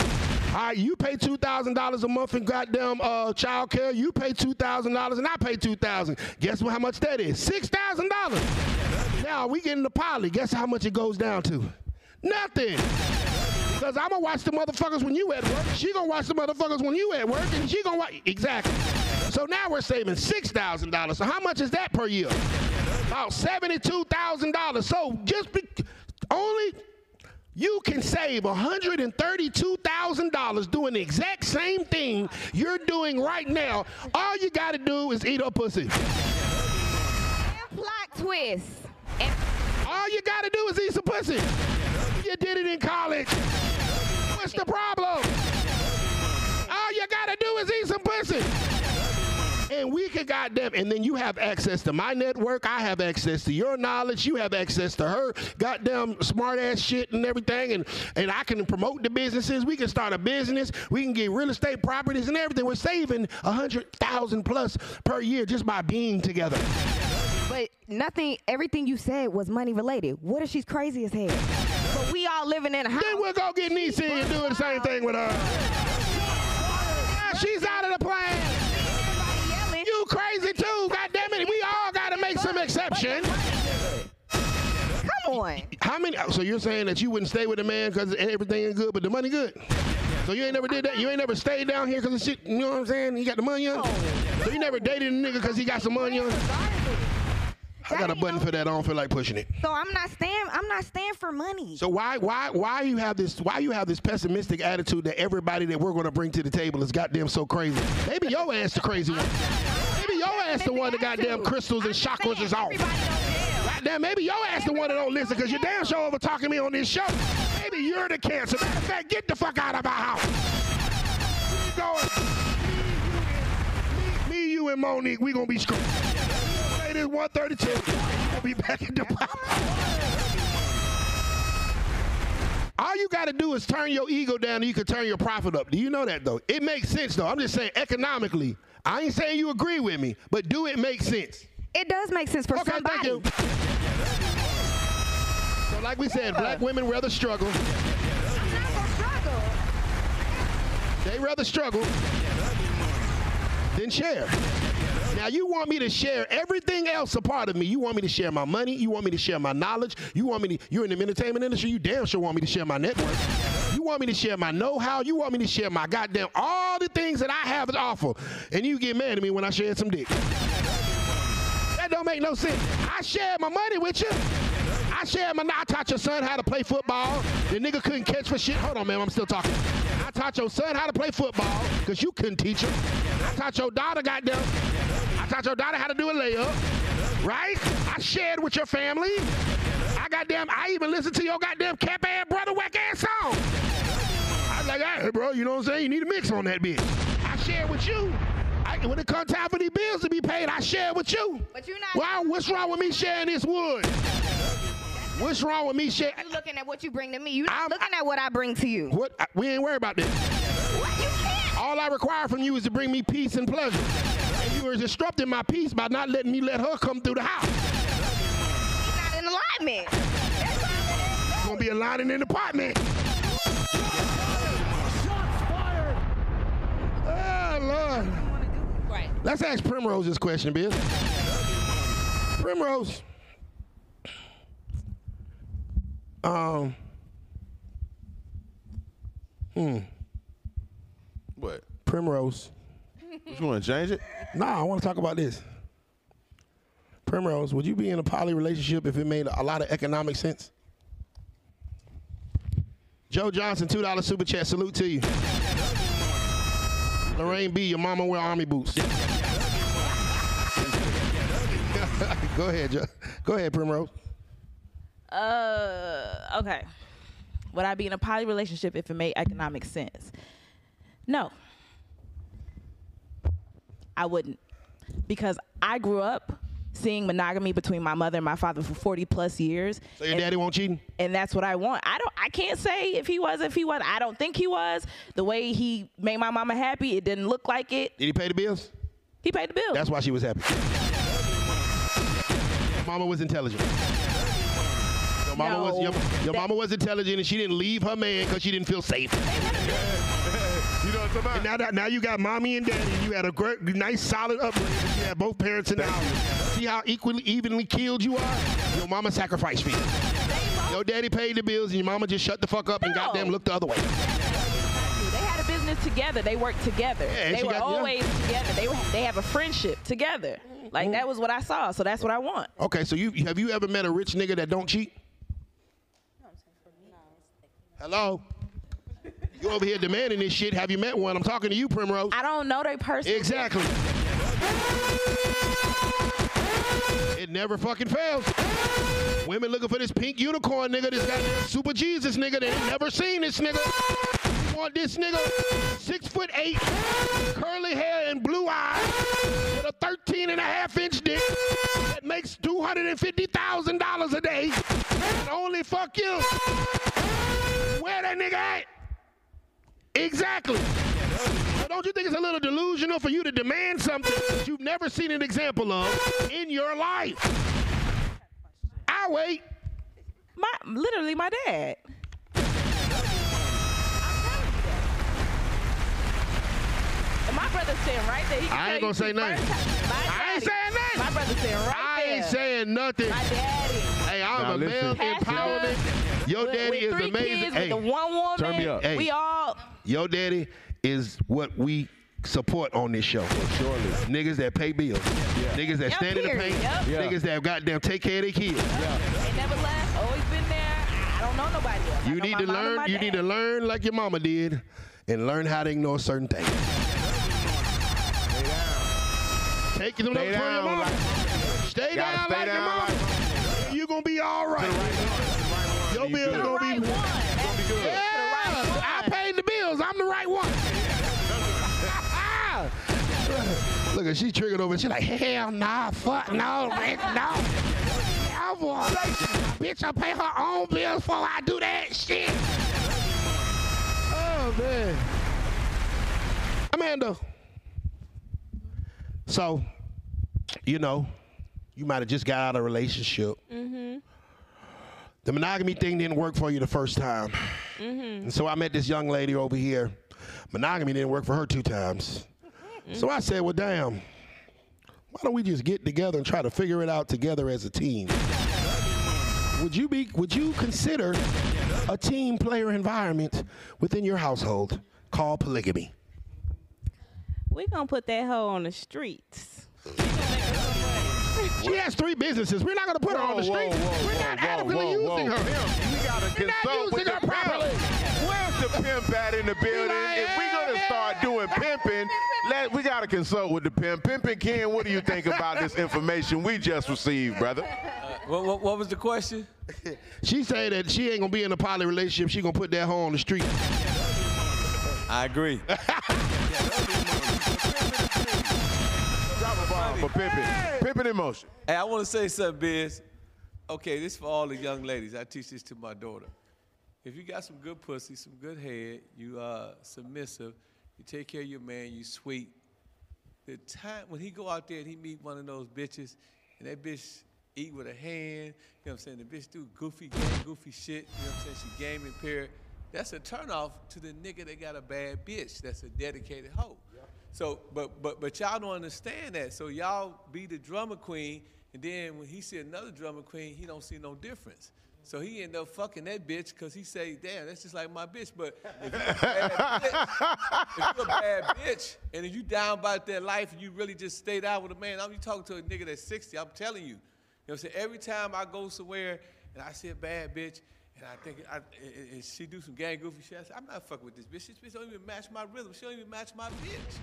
You pay two thousand dollars a month in goddamn uh, child care. You pay two thousand dollars, and I pay two thousand. Guess what? How much that is? Six thousand dollars. Now we getting the poly. Guess how much it goes down to? Nothing. Cause I'ma watch the motherfuckers when you at work. She gonna watch the motherfuckers when you at work, and she gonna watch exactly. So now we're saving six thousand dollars. So how much is that per year? About seventy-two thousand dollars. So just be, only you can save $132,000 doing the exact same thing you're doing right now. All you got to do is eat a pussy. Plot twist. All you got to do is eat some pussy. You did it in college. What's the problem? All you got to do is eat some pussy. And we can goddamn, and then you have access to my network. I have access to your knowledge. You have access to her goddamn smart ass shit and everything. And and I can promote the businesses. We can start a business. We can get real estate properties and everything. We're saving a hundred thousand plus per year just by being together. But nothing, everything you said was money related. What if she's crazy as hell? But we all living in a house. Then we'll go get Niecy and do the same thing with her. She's out of the plan. You crazy too, God damn it. We all gotta make some exceptions. Come on. How many? So you're saying that you wouldn't stay with a man because everything is good, but the money good? So you ain't never did that? You ain't never stayed down here because of shit, you know what I'm saying? You got the money on? So you never dated a nigga because he got some money on? I got a button for that. I don't feel like pushing it. So I'm not staying. I'm not staying for money. So why why why you have this why you have this pessimistic attitude that everybody that we're gonna bring to the table is goddamn so crazy? Maybe your ass the crazy one. Maybe your ass the one that got goddamn crystals and chakras is off. Goddamn, maybe your ass the one that don't listen because you damn sure over talking me on this show. Maybe you're the cancer. Matter of fact, get the fuck out of my house. You going? Me, you, and Monique, we gonna be screwed. It is 132. I'll be back in the All you got to do is turn your ego down and you can turn your profit up. Do you know that though? It makes sense though. I'm just saying economically. I ain't saying you agree with me, but do it make sense? It does make sense for okay, somebody. Thank you. So like we said, black women rather struggle. They rather struggle than share. Now you want me to share everything else a part of me. You want me to share my money. You want me to share my knowledge. You want me to. You're in the entertainment industry. You damn sure want me to share my network. You want me to share my know-how. You want me to share my goddamn all things that I have to offer. And you get mad at me when I share some dick. That don't make no sense. I shared my money with you. I shared my. I taught your son how to play football. The nigga couldn't catch for shit. Hold on, man. I'm still talking. I taught your son how to play football because you couldn't teach him. I taught your daughter goddamn. I taught your daughter how to do a layup. Right? I shared with your family. I goddamn. I even listened to your goddamn cap ass brother whack ass song. Like, hey, bro, you know what I'm saying? You need a mix on that bitch. I share with you. I, when it comes time for these bills to be paid, I share with you. But you're not. Why? What's wrong with me sharing this wood? What's wrong with me sharing? You looking at what you bring to me. You're not looking at what I bring to you. What? I- We ain't worried about this. What? You can't. All I require from you is to bring me peace and pleasure. And You are disrupting my peace by not letting me let her come through the house. Not in alignment. You're gonna be aligning in the apartment. Oh Lord. Right. Let's ask Primrose this question, Bill. Primrose. Um. Hmm. What? Primrose. You want to change it? Nah, I want to talk about this. Primrose, would you be in a poly relationship if it made a lot of economic sense? Joe Johnson, two dollar super chat. Salute to you. Lorraine B, your mama wear army boots. Go ahead, Joe. Go ahead, Primrose. Uh, okay. Would I be in a poly relationship if it made economic sense? No. I wouldn't. Because I grew up seeing monogamy between my mother and my father for 40 plus years. So your and- daddy won't cheating? and that's what I want. I don't. I can't say if he was, if he was. I don't think he was. The way he made my mama happy, it didn't look like it. Did he pay the bills? He paid the bill. That's why she was happy. Mama was intelligent. Your mama was your, your mama was intelligent, and she didn't leave her man because she didn't feel safe. And now that now you got mommy and daddy, and you had a great, nice, solid upbringing. You had both parents in the house. See how equally, evenly killed you are. Your mama sacrificed for you. Your daddy paid the bills, and your mama just shut the fuck up and No. goddamn looked the other way. They had a business together. They worked together. and they were got- yeah. always together. They were. They have a friendship together. Like mm-hmm. that was what I saw. So that's what I want. Okay, so you have you ever met a rich nigga that don't cheat? Hello. You over here demanding this shit. Have you met one? I'm talking to you, Primrose. I don't know their person. Exactly. It never fucking fails. Women looking for this pink unicorn nigga, this goddamn super Jesus nigga. They ain't never seen this nigga. Want this nigga? Six foot eight, curly hair and blue eyes, with a 13 and a half inch dick that makes $250,000 a day and only fuck you. Where that nigga at? Exactly. So don't you think it's a little delusional for you to demand something that you've never seen an example of in your life? I wait. My literally my dad. My brother's sitting right there. He I ain't gonna say nothing. first time- My I ain't saying nothing. My brother's sitting right I there. ain't saying nothing. My daddy. Hey, I'm Now a male listen. empowerment. Your With- daddy with is three amazing. Kids, Hey, with the one woman. Turn me up. Hey. We all. Your daddy is what we support on this show. Surely. Niggas that pay bills. Niggas that Yeah, stand in the period. paint. Yep. Yeah. Niggas that goddamn take care of their kids. They never left. Always been there. I don't know nobody else. You know need to learn. You dad. need to learn like your mama did, and learn how to ignore certain things. Take them Stay notes from your down, mama. like- Stay down stay like your down mama. like- You gonna be all right. Your You bills good. the gonna be. one. Gonna be good. Yeah, I paid the bills. I'm the right one. Look at she triggered over. She like hell nah, fuck no, bitch, no. Boy. Bitch, I pay her own bills before I do that shit. Oh man, Amanda. So, you know, you might have just got out of a relationship. Mhm. The monogamy thing didn't work for you the first time. Mhm. And so I met this young lady over here. Monogamy didn't work for her two times. So I said, well, damn, why don't we just get together and try to figure it out together as a team? Would you be would you consider a team player environment within your household called polygamy? We're gonna put that hoe on the streets. She has three businesses. We're not gonna put her on the streets. whoa, whoa, We're not whoa, adequately whoa, using whoa. her. Pimp, We gotta We're not consult with using the her properly. Pimp. Where's the pimp at in the building? If we gonna start doing pimping, let we gotta consult with the pimp. Pimping Ken, what do you think about this information we just received, brother? Uh, what, what, what was the question? She said that she ain't gonna be in a poly relationship. She gonna put that hoe on the street. I agree. Drop a bomb for pimping. Pimping in motion. Hey, I want to say something, Bizz. Okay, this is for all the young ladies. I teach this to my daughter. If you got some good pussy, some good head, you uh submissive, you take care of your man, you sweet, the time when he go out there and he meet one of those bitches, and that bitch eat with a hand, you know what I'm saying? The bitch do goofy, game, goofy shit, you know what I'm saying? She game impaired. That's a turnoff to the nigga that got a bad bitch. That's a dedicated hoe. So, but but but y'all don't understand that. So y'all be the drummer queen, and then when he see another drummer queen, he don't see no difference. So he end up fucking that bitch because he say, damn, that's just like my bitch. But if you a bad bitch, if you a bad bitch, and if you down about that life and you really just stayed out with a man, I'm you talking to a nigga that's 60, I'm telling you. You know what I'm saying? Every time I go somewhere and I see a bad bitch, and I think I, and- and she do some gang goofy shit, I say, I'm not fucking with this bitch. This bitch don't even match my rhythm. She don't even match my bitch.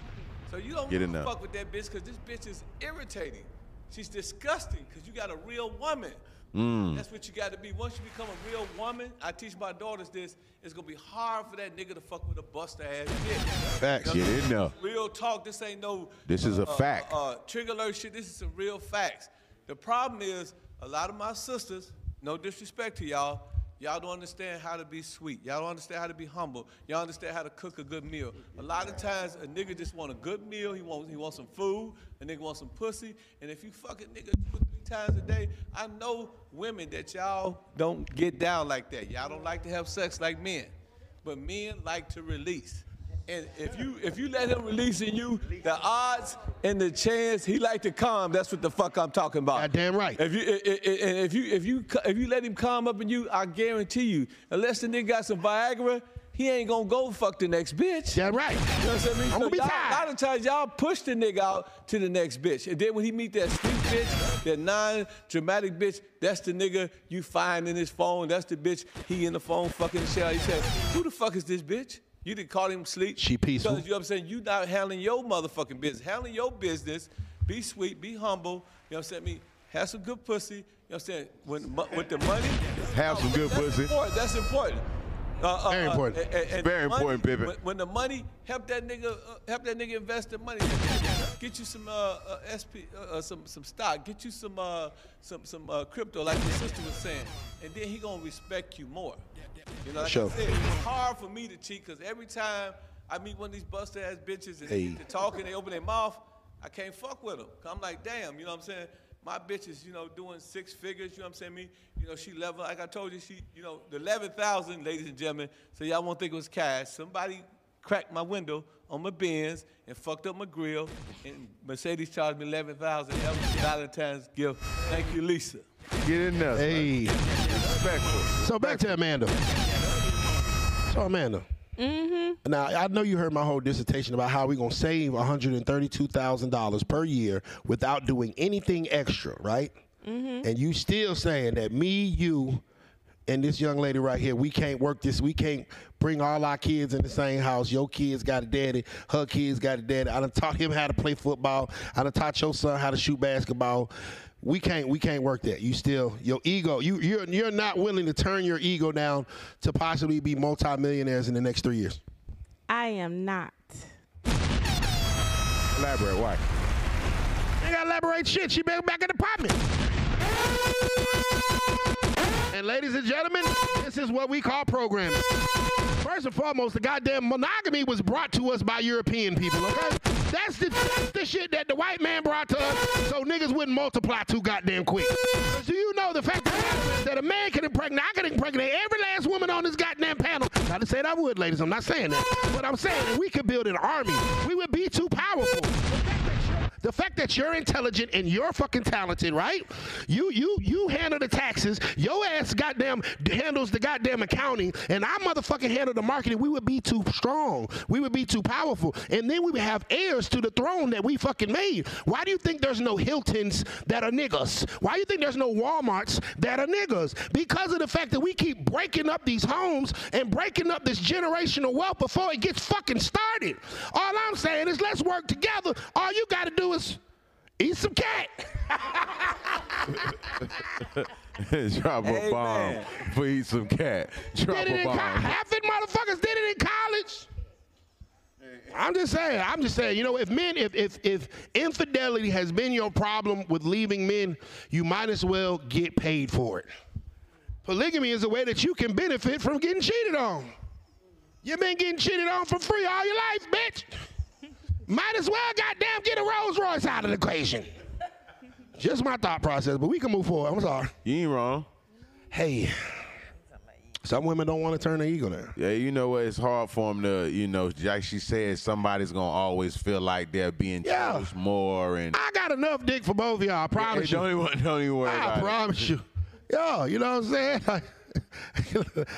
So you don't Get fuck with that bitch because this bitch is irritating. She's disgusting because you got a real woman. Mm. That's what you got to be. Once you become a real woman, I teach my daughters this. It's gonna be hard for that nigga to fuck with a buster ass bitch. Facts. You know Get what I'm in there. saying? Real talk. This ain't no. This is a uh, fact. Uh, uh, trigger alert shit. This is some real facts. The problem is a lot of my sisters. No disrespect to y'all. Y'all don't understand how to be sweet. Y'all don't understand how to be humble. Y'all understand how to cook a good meal. A lot of times, a nigga just want a good meal. He wants he wants some food. A nigga wants some pussy. And if you fuck a nigga two three times a day, I know women that y'all don't get down like that. Y'all don't like to have sex like men, but men like to release. And if you if you let him release in you, the odds and the chance he like to calm. That's what the fuck I'm talking about. damn right. If you and if you if you if you let him calm up in you, I guarantee you, unless the nigga got some Viagra, he ain't gonna go fuck the next bitch. Yeah, right. You know what I mean? I'm So gonna be tired. A lot of times y'all push the nigga out to the next bitch, and then when he meet that sweet bitch, that non-dramatic bitch, that's the nigga you find in his phone. That's the bitch he in the phone fucking the shit. He said, "Who the fuck is this bitch?" You didn't call him sleep. She peaceful. Because you know what I'm saying? You not handling your motherfucking business. Handling your business. Be sweet. Be humble. You know what I'm saying? Me have some good pussy. You know what I'm saying? When, with the money. Have some good that's pussy. Important. That's important. Uh, uh, Very uh, important. and- and- and Very money- important, Pippin. When, when the money help that nigga, uh, help that nigga invest the money. Get you some uh, uh, SP, uh, uh, some some stock. Get you some uh, some some uh, crypto, like your sister was saying, and then he gonna respect you more. You know, like Sure. I said, it's hard for me to cheat because every time I meet one of these busted ass bitches and Hey. they talking, they open their mouth, I can't fuck with them. I'm like, damn, you know what I'm saying? My bitch is, you know, doing six figures, you know what I'm saying? Me, you know, she level, like I told you, she, you know, the 11,000, ladies and gentlemen, so y'all won't think it was cash. Somebody cracked my window on my Benz and fucked up my grill, and Mercedes charged me 11,000. That was Valentine's gift. Thank you, Lisa. Get in there. Hey. Respectful. So back to Amanda. So Amanda. Mm-hmm. Now I know you heard my whole dissertation about how we're gonna save $132,000 per year without doing anything extra, right? Mm-hmm. And you still saying that me, you, and this young lady right here, we can't work this. We can't bring all our kids in the same house. Your kids got a daddy. Her kids got a daddy. I done taught him how to play football. I done taught your son how to shoot basketball. We can't. We can't work that. You still your ego. You you're you're not willing to turn your ego down to possibly be multimillionaires in the next three years. I am not. Elaborate. Why? Ain't gotta elaborate shit. She back back in the apartment. And ladies and gentlemen, this is what we call programming. First and foremost, the goddamn monogamy was brought to us by European people, okay? That's the, that's the shit that the white man brought to us so niggas wouldn't multiply too goddamn quick. do you know the fact that, a man can impregnate, I can impregnate every last woman on this goddamn panel. Not to say that I would, ladies, I'm not saying that. But I'm saying that we could build an army. We would be too powerful. The fact that you're intelligent and you're fucking talented, right? You you you handle the taxes. Your ass goddamn handles the goddamn accounting, and I motherfucking handle the marketing. We would be too strong. We would be too powerful, and then we would have heirs to the throne that we fucking made. Why do you think there's no Hiltons that are niggas? Why do you think there's no WalMarts that are niggas? Because of the fact that we keep breaking up these homes and breaking up this generational wealth before it gets fucking started. All I'm saying is let's work together. All you got to do is eat some cat. Drop a Hey, bomb man. for eat some cat. Drop did it a in co- bomb. half it motherfuckers did it in college. I'm just saying. I'm just saying. You know, if men, if if if infidelity has been your problem with leaving men, you might as well get paid for it. Polygamy is a way that you can benefit from getting cheated on. You've been getting cheated on for free all your life, bitch. Might as well, goddamn, get a Rolls Royce out of the equation. Just my thought process, but we can move forward. I'm sorry. You ain't wrong. Hey, some women don't want to turn their ego down. Yeah, you know what? It's hard for them to, you know, like she said, somebody's gonna always feel like they're being Yeah. chose more, and I got enough dick for both of y'all. I promise don't you. even don't even worry I promise you. Yo, you know what I'm saying?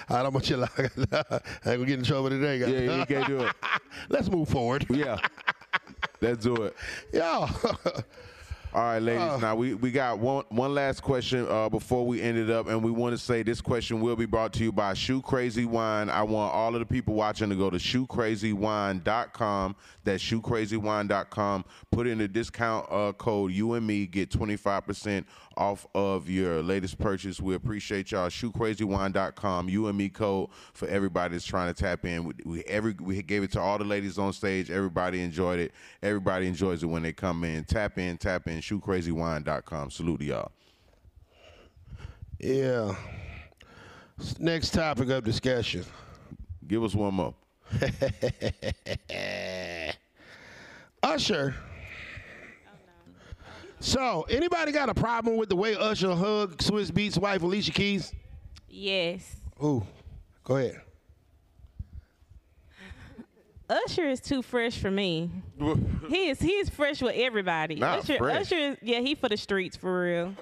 I don't want you to I ain't gonna get in trouble today, guys. Yeah, you can't do it. Let's move forward. Yeah, let's do it. Yo. All right, ladies. Uh. now we, we got one one last question uh, before we end it up, and we want to say this question will be brought to you by Shoe Crazy Wine. I want all of the people watching to go to shoecrazywine.com. That's shoecrazywine.com. Put in the discount uh, code you and me get twenty five percent off of your latest purchase. We appreciate y'all. Shoecrazywine.com. You and me code for everybody that's trying to tap in. We, we every we gave it to all the ladies on stage. Everybody enjoyed it. Everybody enjoys it when they come in. Tap in, tap in. Shoecrazywine.com. Salute to y'all. Yeah. Next topic of discussion. Give us one more. Usher. So, anybody got a problem with the way Usher hugged Swizz Beatz wife Alicia Keys? Yes. Who? Go ahead. Usher is too fresh for me. he is he's fresh with everybody. Not Usher, fresh. Usher is yeah, he for the streets for real.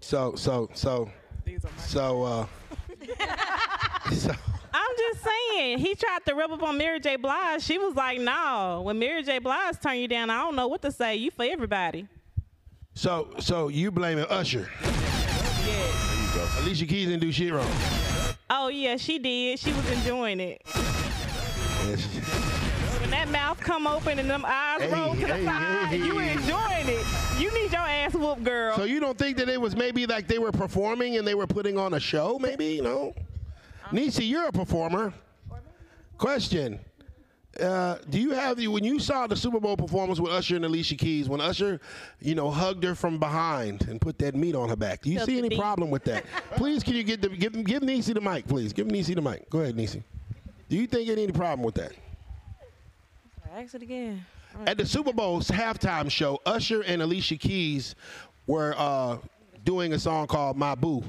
So, so, so, so, uh, so, I'm just saying, he tried to rub up on Mary J. Blige. She was like, "No, when Mary J. Blige turned you down, I don't know what to say. You for everybody." so, so you blaming Usher? Alicia Keys didn't do shit wrong. Oh yeah, she did. She was enjoying it. When that mouth come open and them eyes Hey, roll to the hey, side, hey, you enjoying it. You need your ass whooped, girl. So you don't think that it was maybe like they were performing and they were putting on a show? Maybe you know. Nisi, you're a performer. Question: uh, Do you have the when you saw the Super Bowl performance with Usher and Alicia Keys when Usher, you know, hugged her from behind and put that meat on her back? Do you Felt see any beat. problem with that? please, can you get the give give Nisi the mic, please? Give Nisi the mic. Go ahead, Nisi. Do you think any problem with that? Ask it again. At the Super Bowl's halftime show, Usher and Alicia Keys were uh, doing a song called My Boo.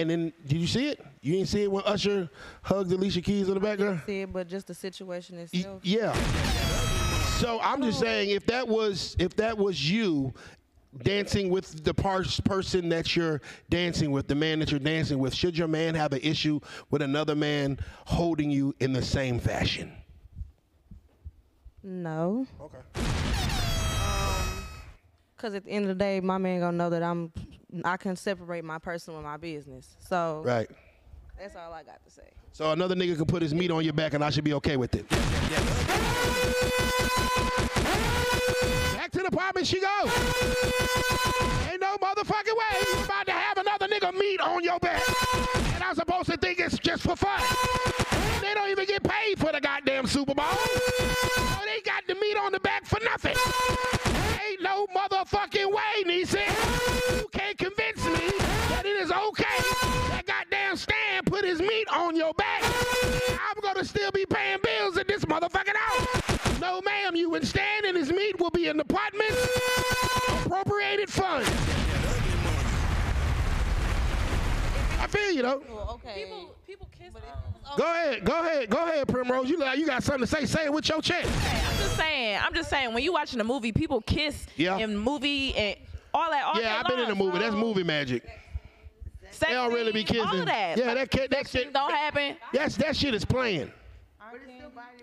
And then, did you see it? You didn't see it when Usher hugged Alicia Keys in the background? See it, but just the situation itself. Yeah. So I'm just oh. saying, if that was if that was you dancing with the person that you're dancing with, the man that you're dancing with, should your man have an issue with another man holding you in the same fashion? No. Okay. Um, Cause at the end of the day, my man gonna know that I'm. I can separate my personal and my business. So Right. that's all I got to say. So another nigga can put his meat on your back and I should be okay with it. Back to the apartment she goes. Ain't no motherfucking way you about to have another nigga meat on your back. And I'm supposed to think it's just for fun. They don't even get paid for the goddamn Super Bowl. So they got the meat on the back for nothing. Ain't no motherfucking way, Nisi. Put his meat on your back. I'm gonna still be paying bills at this motherfucking house. No, ma'am, you and Stan and his meat will be in the apartment appropriated funds. I feel you though. okay. People, people kiss. Um, oh. Go ahead, go ahead, go ahead, Primrose. You like you got something to say? Say it with your chest. I'm just saying. I'm just saying. When you watching a movie, people kiss Yeah. in movie and all that. All Yeah, I've been in a movie. That's movie magic. Sex They don't really be scenes, All kissing. of that. Yeah, that ca- that shit don't happen. That's that shit is playing.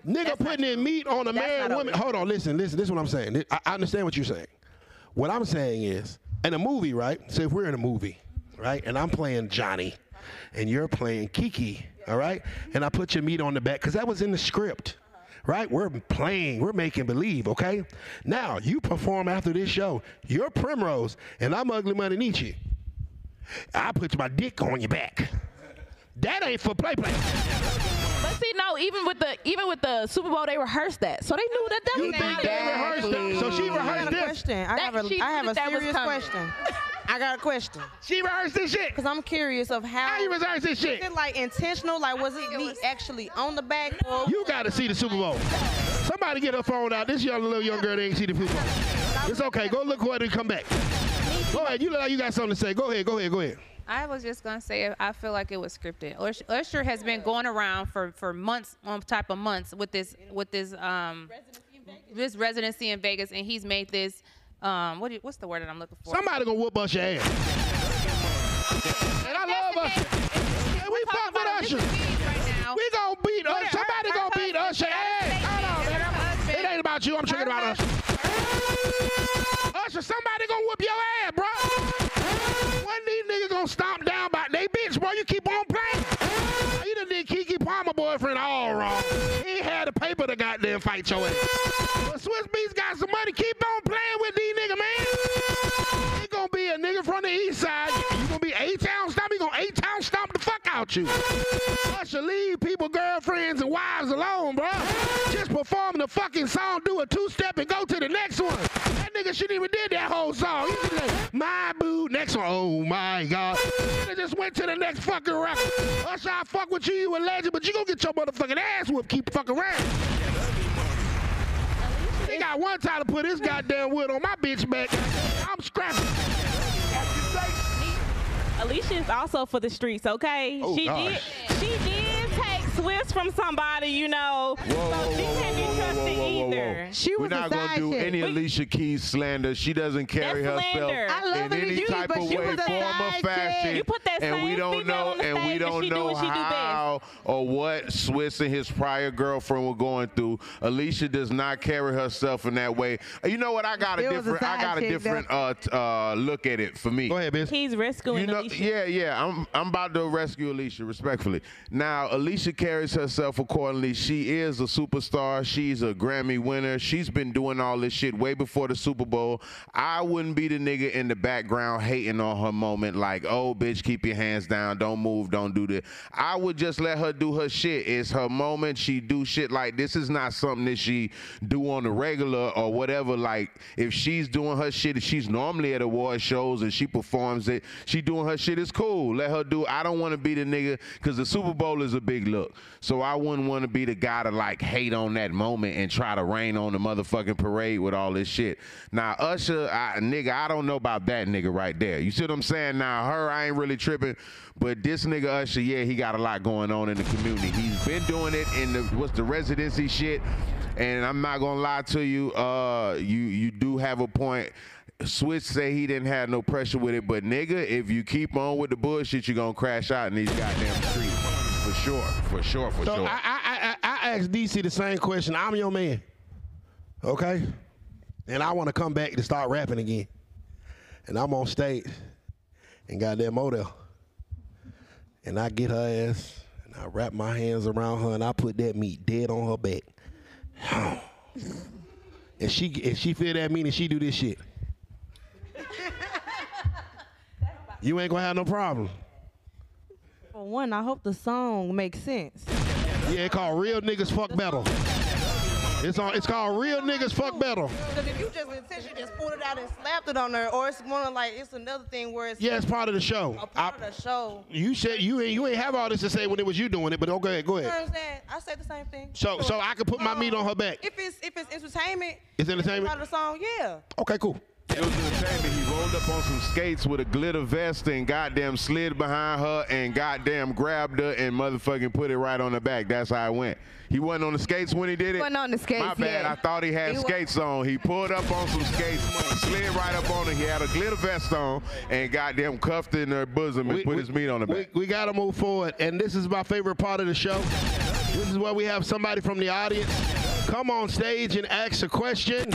Nigga putting in meat on a That's man, not woman. okay. Hold on, listen, listen. This is what I'm saying. I, I understand what you're saying. What I'm saying is, in a movie, right? So if we're in a movie, right, and I'm playing Johnny, and you're playing Kiki, all right, and I put your meat on the back because that was in the script. Right, we're playing, we're making believe, okay? Now you perform after this show. You're Primrose, and I'm Ugly Money Niche. I put my dick on your back. That ain't for play play. But see, no, even with the even with the Super Bowl, they rehearsed that, so they knew that that You was think they rehearsed it? So she rehearsed a this? question. I have a, she I have a serious question. I got a question. She rehearsed this shit. Cause I'm curious of how. How you rehearsed this shit? Was it like intentional? Like was it me actually on the back? Or You got to see the Super Bowl. Somebody get her phone out. This young little young girl ain't see the Super Bowl. It's okay. Go look for it and come back. Go ahead. You look like you got something to say. Go ahead. Go ahead. Go ahead. I was just gonna say I feel like it was scripted. Usher, Usher has been going around for, for months on type of months with this with this um this residency in Vegas, and he's made this um what you- what's the word that I'm looking for? Somebody gonna whoop Usher ass. And I love Usher. And we fuck with Usher. We gonna beat Usher. Somebody gonna beat Usher ass. Hold on, man. It ain't about you. I'm talking about Usher. Somebody gonna whoop your ass, bro. One of these niggas gonna stomp down by they bitch, bro. You keep on playing. You done did Keke Palmer boyfriend all wrong. He had the paper to goddamn fight your ass. But Swizz Beatz got some money. Keep on playing with these niggas, man. He gonna be a nigga from the east side. Stomp the fuck out you. Usher, leave people, girlfriends, and wives alone, bro. Just perform the fucking song, do a two-step, and go to the next one. That nigga shouldn't even did that whole song. He like, my boo, next one. Oh my God. Nigga just went to the next fucking record. Usher, I fuck with you, you a legend, but you gonna get your motherfucking ass whooped. Keep fucking around. They got one time to put his goddamn wood on my bitch back. I'm scrapping. Alicia is also for the streets, okay? Oh, she gosh. did she did Swizz from somebody, you know. so she can't be trusted either. We're not gonna do any Alicia Keys slander. She doesn't carry That's herself. I love in Alicia any Keys, type of way, form, or fashion. You put that and we don't know, and we don't she do know what do how or what Swizz and his prior girlfriend were going through. Alicia does not carry herself in that way. You know what? I got a It different. I got a different uh, t- uh, look at it for me. Go ahead, bitch. He's rescuing You know, Alicia. yeah, yeah. I'm I'm about to rescue Alicia, respectfully. Now, Alicia carries herself accordingly. She is a superstar. She's a Grammy winner. She's been doing all this shit way before the Super Bowl. I wouldn't be the nigga in the background hating on her moment, like, oh, bitch, keep your hands down, don't move, don't do this. I would just let her do her shit. It's her moment. She do shit like this is not something that she do on the regular or whatever. Like, if she's doing her shit, if she's normally at award shows and she performs it, she doing her shit is cool. Let her do. I don't want to be the nigga because the Super Bowl is a big look. So I wouldn't want to be the guy to like hate on that moment and try to rain on the motherfucking parade with all this shit. Now Usher, I, nigga, I don't know about that nigga right there. You see what I'm saying? Now her, I ain't really tripping, but this nigga Usher, yeah, he got a lot going on in the community. He's been doing it in the what's the residency shit, and I'm not gonna lie to you. Uh, you you do have a point. Switch say he didn't have no pressure with it, but nigga, if you keep on with the bullshit, you're gonna crash out in these goddamn streets. For sure, for sure, for So sure. I, I, I, I asked DC the same question. I'm your man. Okay? And I want to come back to start rapping again. And I'm on stage and goddamn model. And I get her ass and I wrap my hands around her and I put that meat dead on her back. And she if she feel that mean and she do this shit. You ain't gonna have no problem. For one, I hope the song makes sense. Yeah, it called Real Niggas Fuck Battle. It's on. It's called Real Niggas Fuck Battle. Because if you just intentionally just pulled it out and slapped it on her, or it's one of like it's another thing where it's Yeah, it's part of the show. a part of the show. You said you ain't you ain't have all this to say when it was you doing it, but okay, go You know ahead. what I'm saying? I said the same thing. So so I could put my meat on her back. If it's if it's entertainment, It's entertainment? part of the song, yeah. Okay, cool. It was entertainment. He rolled up on some skates with a glitter vest and goddamn slid behind her and goddamn grabbed her and motherfucking put it right on her back. That's how it went. He wasn't on the skates when he did it. Wasn't on the skates, My bad. yeah. I thought he had He skates on. He pulled up on some skates, slid right up on her. He had a glitter vest on and goddamn cuffed in her bosom and put his meat on her back. We, we got to move forward, and this is my favorite part of the show. This is where we have somebody from the audience come on stage and ask a question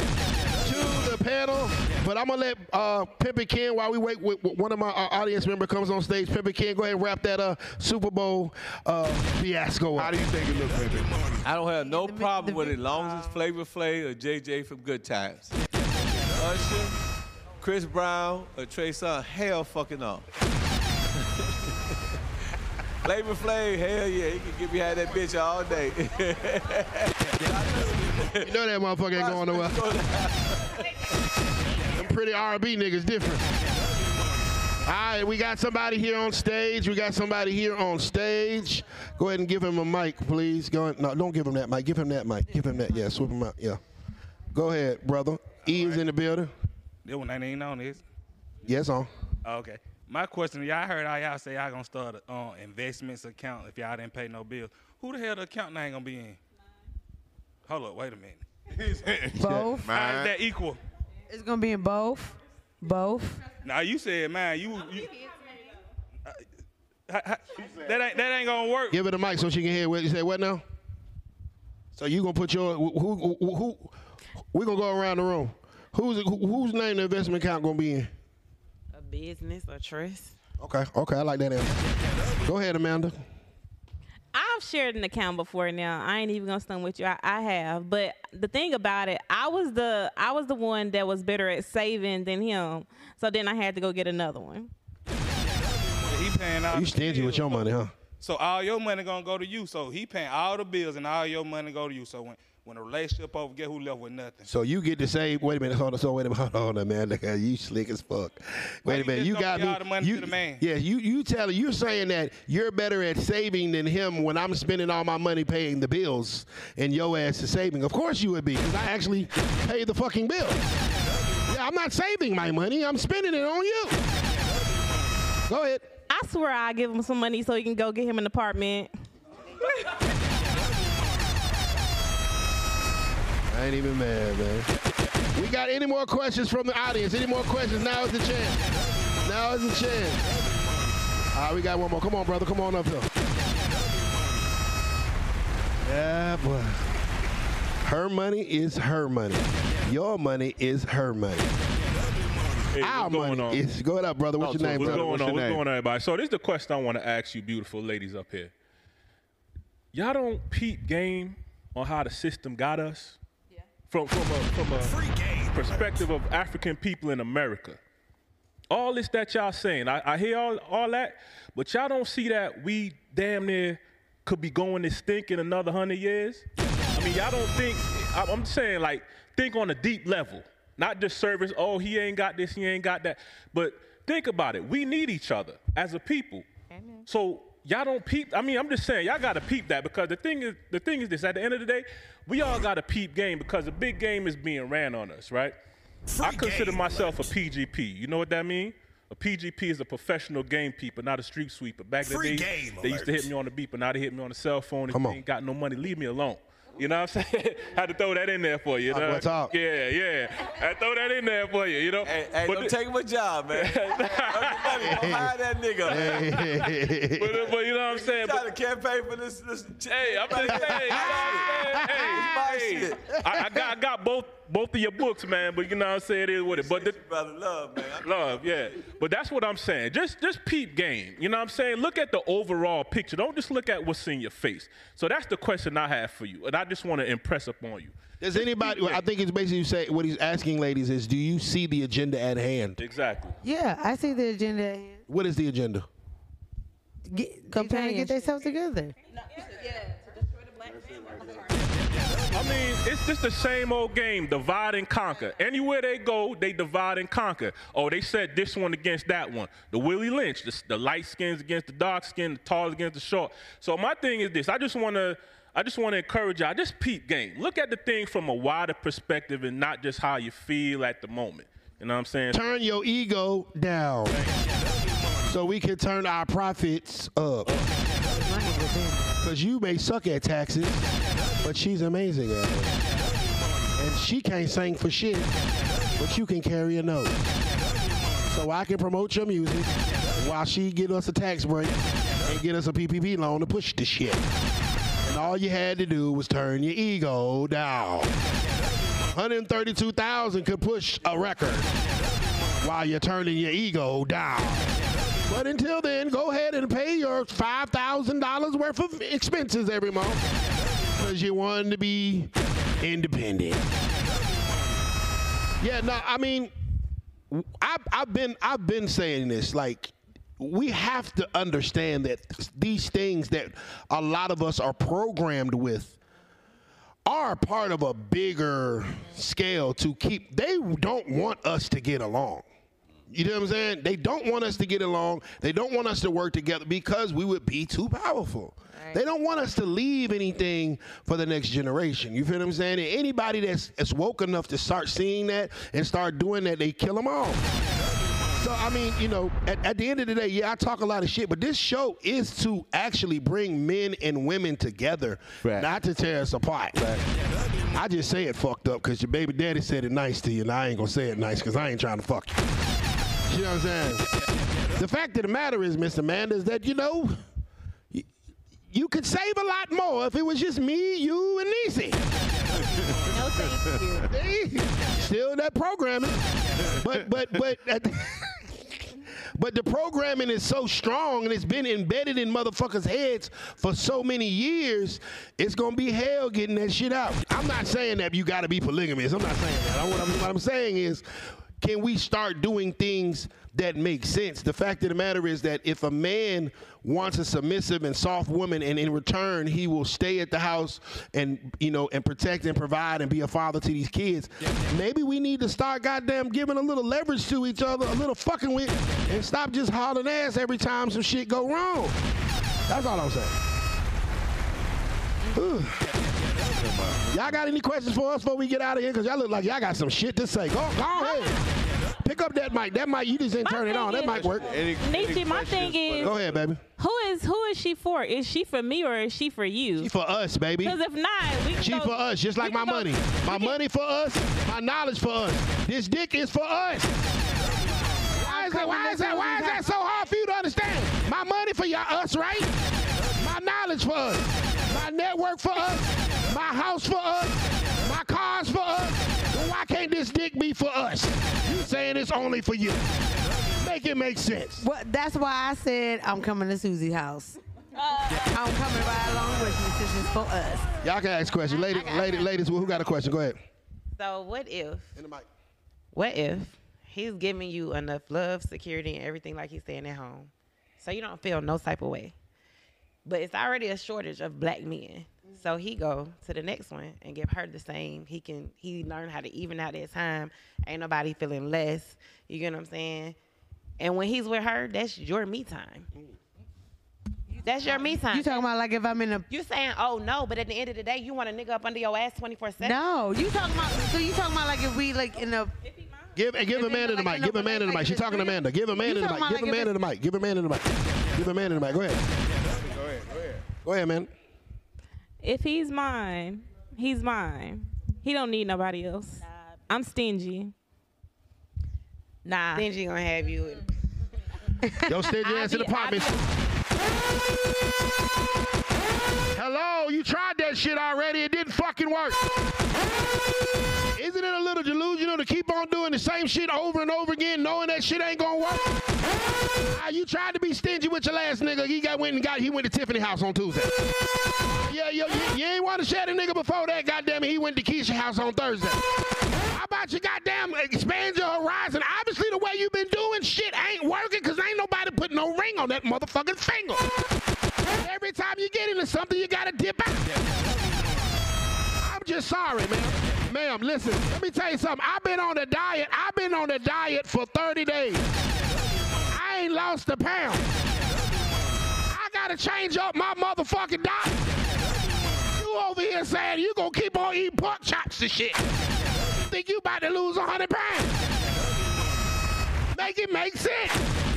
to the panel. But I'm gonna let uh, Pimpin' Ken while we wait. With, with one of my uh, audience member comes on stage. Pimpin' Ken, go ahead and wrap that uh, Super Bowl uh, fiasco up. How do you think it looked, Pimpin'? I don't have no problem with it, as long as it's Flavor Flav or JJ from Good Times. Usher, Chris Brown, or Trey Songz, hell fucking no. Flavor Flav, hell yeah, he can get behind that bitch all day. You know that motherfucker ain't going nowhere. Them pretty R&B niggas different. All right, we got somebody here on stage. We got somebody here on stage. Go ahead and give him a mic, please. Go ahead. No, don't give him that mic. Give him that mic. Give him that. Yeah, swoop him out. Yeah. Go ahead, brother. E is in the building. That one ain't on this. Yes, on. Okay. My question, y'all heard how y'all say y'all gonna start an uh, investments account if y'all didn't pay no bills. Who the hell the account ain't gonna be in? Hold up, wait a minute. Both. How is that equal? It's gonna be in both. Both. Now you said, mine. you, you uh, ha- ha- that ain't that ain't gonna work. Give her the mic so she can hear what you say. What now? So you gonna put your who who, who, who we gonna go around the room. Who's who, whose name the investment account gonna be in? A business, a trust. Okay, okay, I like that answer. Go ahead, Amanda. I've shared an account before now. I ain't even gonna stun with you. I, I have. But the thing about it, I was the I was the one that was better at saving than him. So then I had to go get another one. He paying all You stingy with your money, huh? So all your money gonna go to you. So he paying all the bills and all your money go to you. So when when a relationship over, get who left with nothing. So you get to say, wait a minute, hold on, so wait a minute, hold on, man, look, you slick as fuck. Wait a minute, you got me. the money you, to the man? Yeah, you you tell you're saying that you're better at saving than him when I'm spending all my money paying the bills and your ass is saving. Of course you would be, because I actually pay the fucking bill. Yeah, I'm not saving my money, I'm spending it on you. Go ahead. I swear I give him some money so he can go get him an apartment. I ain't even mad, man. We got any more questions from the audience? Any more questions? Now is the chance. Now is the chance. All right, we got one more. Come on, brother. Come on up here. Yeah, boy. Her money is her money. Your money is her money. Hey, Our going money on? is. Go ahead up, brother. What's oh, your name, What's brother? going What's on? What's name? going on, everybody? So this is the question I want to ask you, beautiful ladies up here. Y'all don't peep game on how the system got us. From from a from a perspective of African people in America. All this that y'all saying, I, I hear all, all that, but y'all don't see that we damn near could be going to stink in another hundred years. I mean, y'all don't think. I- I'm saying like think on a deep level, not just service. Oh, he ain't got this, he ain't got that. But think about it. We need each other as a people. So y'all don't peep. I mean, I'm just saying y'all got to peep that because the thing is, the thing is this. At the end of the day, we all got to peep game because the big game is being ran on us, right? I consider myself a PGP. You know what that means? A PGP is a professional gamekeeper, not a street sweeper. Back in the day, game they used to hit me on the beat, but now they hit me on the cell phone. If Come you on. ain't got no money, leave me alone. You know what I'm saying? Had to throw that in there for you. you Talk know? what talk. Yeah, yeah. I throw that in there for you. You know. Hey, hey But don't the- take my job, man. Don't hire that nigga, man. but, uh, but you know what I'm saying? Trying to campaign for this. this Hey, I'm just saying. You know what I'm saying? Hey, hey, I, I got I got both both of your books, man. But you know what I'm saying? It is what it. But the, brother, love, man. love, yeah. But that's what I'm saying. Just just peep game. You know what I'm saying? Look at the overall picture. Don't just look at what's in your face. So that's the question I have for you, and I just want to impress upon you. Does anybody? I think it's basically say what he's asking, ladies, is do you see the agenda at hand? Exactly. Yeah, I see the agenda. at hand. What is the agenda? Get, they trying to get themselves together. I mean, it's just the same old game, divide and conquer. Anywhere they go, they divide and conquer. Oh, they said this one against that one. The Willie Lynch, the, the light skins against the dark skin, the tall against the short. So my thing is this: I just want to, I just want to encourage y'all. Just peep game. Look at the thing from a wider perspective and not just how you feel at the moment. You know what I'm saying? Turn your ego down so we can turn our profits up. Because you may suck at taxes, but she's amazing at it. And she can't sing for shit, but you can carry a note. So I can promote your music while she get us a tax break and get us a PPP loan to push the shit. And all you had to do was turn your ego down. 132,000 could push a record while you're turning your ego down. But until then, go ahead and pay your $5,000 worth of expenses every month because you want to be independent. Yeah, no, I mean, I've, I've been I've been saying this like we have to understand that these things that a lot of us are programmed with are part of a bigger scale to keep they don't want us to get along You know what I'm saying? They don't want us to get along. They don't want us to work together because we would be too powerful. They don't want us to leave anything for the next generation. You feel what I'm saying? And anybody that's, that's woke enough to start seeing that and start doing that, they kill them all. So I mean, you know, at, at the end of the day, yeah, I talk a lot of shit, but this show is to actually bring men and women together, not to tear us apart. I just say it fucked up because your baby daddy said it nice to you, and I ain't gonna say it nice because I ain't trying to fuck you. You know what I'm saying? The fact of the matter is, Mr. Amanda, is that you know, you could save a lot more if it was just me, you, and Niecy. No, thank you. Still that programming, but but but. But the programming is so strong and it's been embedded in motherfuckers' heads for so many years, it's gonna be hell getting that shit out. I'm not saying that you gotta be polygamous. I'm not saying that. What I'm, what I'm saying is, can we start doing things that make sense? The fact of the matter is that if a man wants a submissive and soft woman, and in return he will stay at the house and you know and protect and provide and be a father to these kids, maybe we need to start goddamn giving a little leverage to each other, a little fucking with, and stop just hauling ass every time some shit go wrong. That's all I'm saying. Y'all got any questions for us before we get out of here? Cause y'all look like y'all got some shit to say. Go, go ahead. Pick up that mic. That mic, you just didn't turn it on. That mic work. Niecy, my thing is, Go ahead, baby. who is who is she for? Is she for me or is she for you? She for us, baby. Because if not, we can She go- for us, just like we my can go- money. My money for us, my knowledge for us. This dick is for us. Why is that, why is that, why is that so hard for you to understand? My money for y'all, us, right? My knowledge for us. My network for us. My house for us. My cars for us. Then why can't this dick be for us? You saying it's only for you. Make it make sense. Well, that's why I said I'm coming to Susie's house. Uh, I'm coming right along with you since it's for us. Y'all can ask questions. Lady, lady, ladies, who got a question? Go ahead. So what if? In the mic. What if he's giving you enough love, security, and everything like he's staying at home, so you don't feel no type of way? But it's already a shortage of black men. So he go to the next one and give her the same. He can he learn how to even out that time. Ain't nobody feeling less. You get what I'm saying? And when he's with her, that's your me time. That's your me time. You talking about like if I'm in a You saying, oh no, but at the end of the day, you want a nigga up under your ass 24 7? no? You talking about so you talking about like if we like in a Give, and give If Amanda it's the like mic. in a Give Amanda the mic. She's talking to Amanda. Give Amanda You the mic. Give like if Amanda the mic. Give Amanda the mic. Give Amanda the mic. Go ahead. Go ahead, go ahead. Go ahead, man. If he's mine, he's mine. He don't need nobody else. I'm stingy. Nah. Stingy gonna have you. Yo, stingy ass in the apartment. Hello, you tried that shit already. It didn't fucking work. Isn't it a little delusional to keep on doing the same shit over and over again, knowing that shit ain't gonna work? Ah, you tried to be stingy with your last nigga. He got went and got he went to Tiffany house on Tuesday. Yeah, yo, you, you ain't want to share the nigga before that. Goddamn it, he went to Keisha house on Thursday. How about you goddamn expand your horizon? Obviously, the way you been doing shit ain't working because ain't nobody put no ring on that motherfucking finger. Every time you get into something, you gotta dip out. I'm just sorry, man. Ma'am, listen, let me tell you something. I've been on a diet. I've been on a diet for 30 days. I ain't lost a pound. I gotta change up my motherfucking diet. You over here saying you gonna keep on eating pork chops and shit. Think you about to lose 100 pounds. Make it make sense.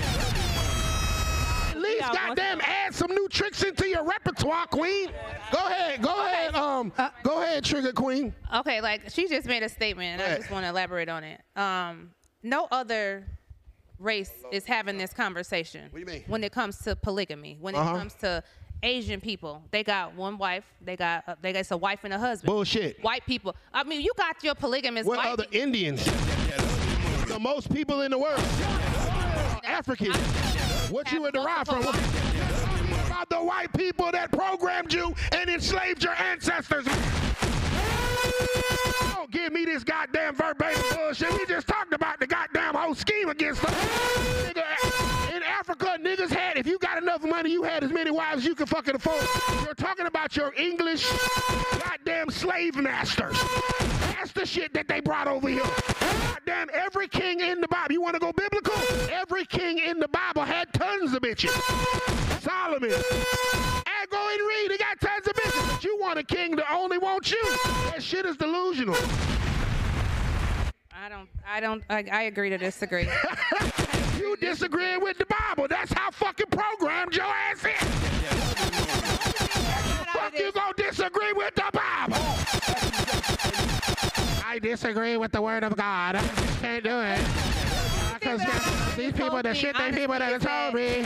Least goddamn add some new tricks into your repertoire, queen. Go ahead, go ahead, um, go ahead, trigger queen. Okay, like she just made a statement, and I just want to elaborate on it. Um, no other race is having this conversation. What do you mean? When it comes to polygamy, when Uh-huh. it comes to Asian people, they got one wife. They got uh, they got a wife and a husband. Bullshit. White people. I mean, you got your polygamous What other Indians? The most people in the world. Africans. What you were derived from? About the white people that programmed you and enslaved your ancestors. Don't give me this goddamn verbatim bullshit. We just talked about the goddamn whole scheme against them. In Africa, niggas had, if you got enough money, money, you had as many wives as you could fucking afford. You're talking about your English goddamn slave masters. That's the shit that they brought over here. Goddamn, every king in the Bible. You want to go biblical? Every king in the Bible had tons of bitches. Solomon. And go and read. He got tons of bitches. But you want a king that only wants you. That shit is delusional. I don't. I don't. I, I agree to disagree. You disagreeing with the Bible. That's how fucking programmed your ass is. Fuck you gonna disagree with the Bible. I disagree with the word of God. I can't do it. Because these people, the shit they people that told me,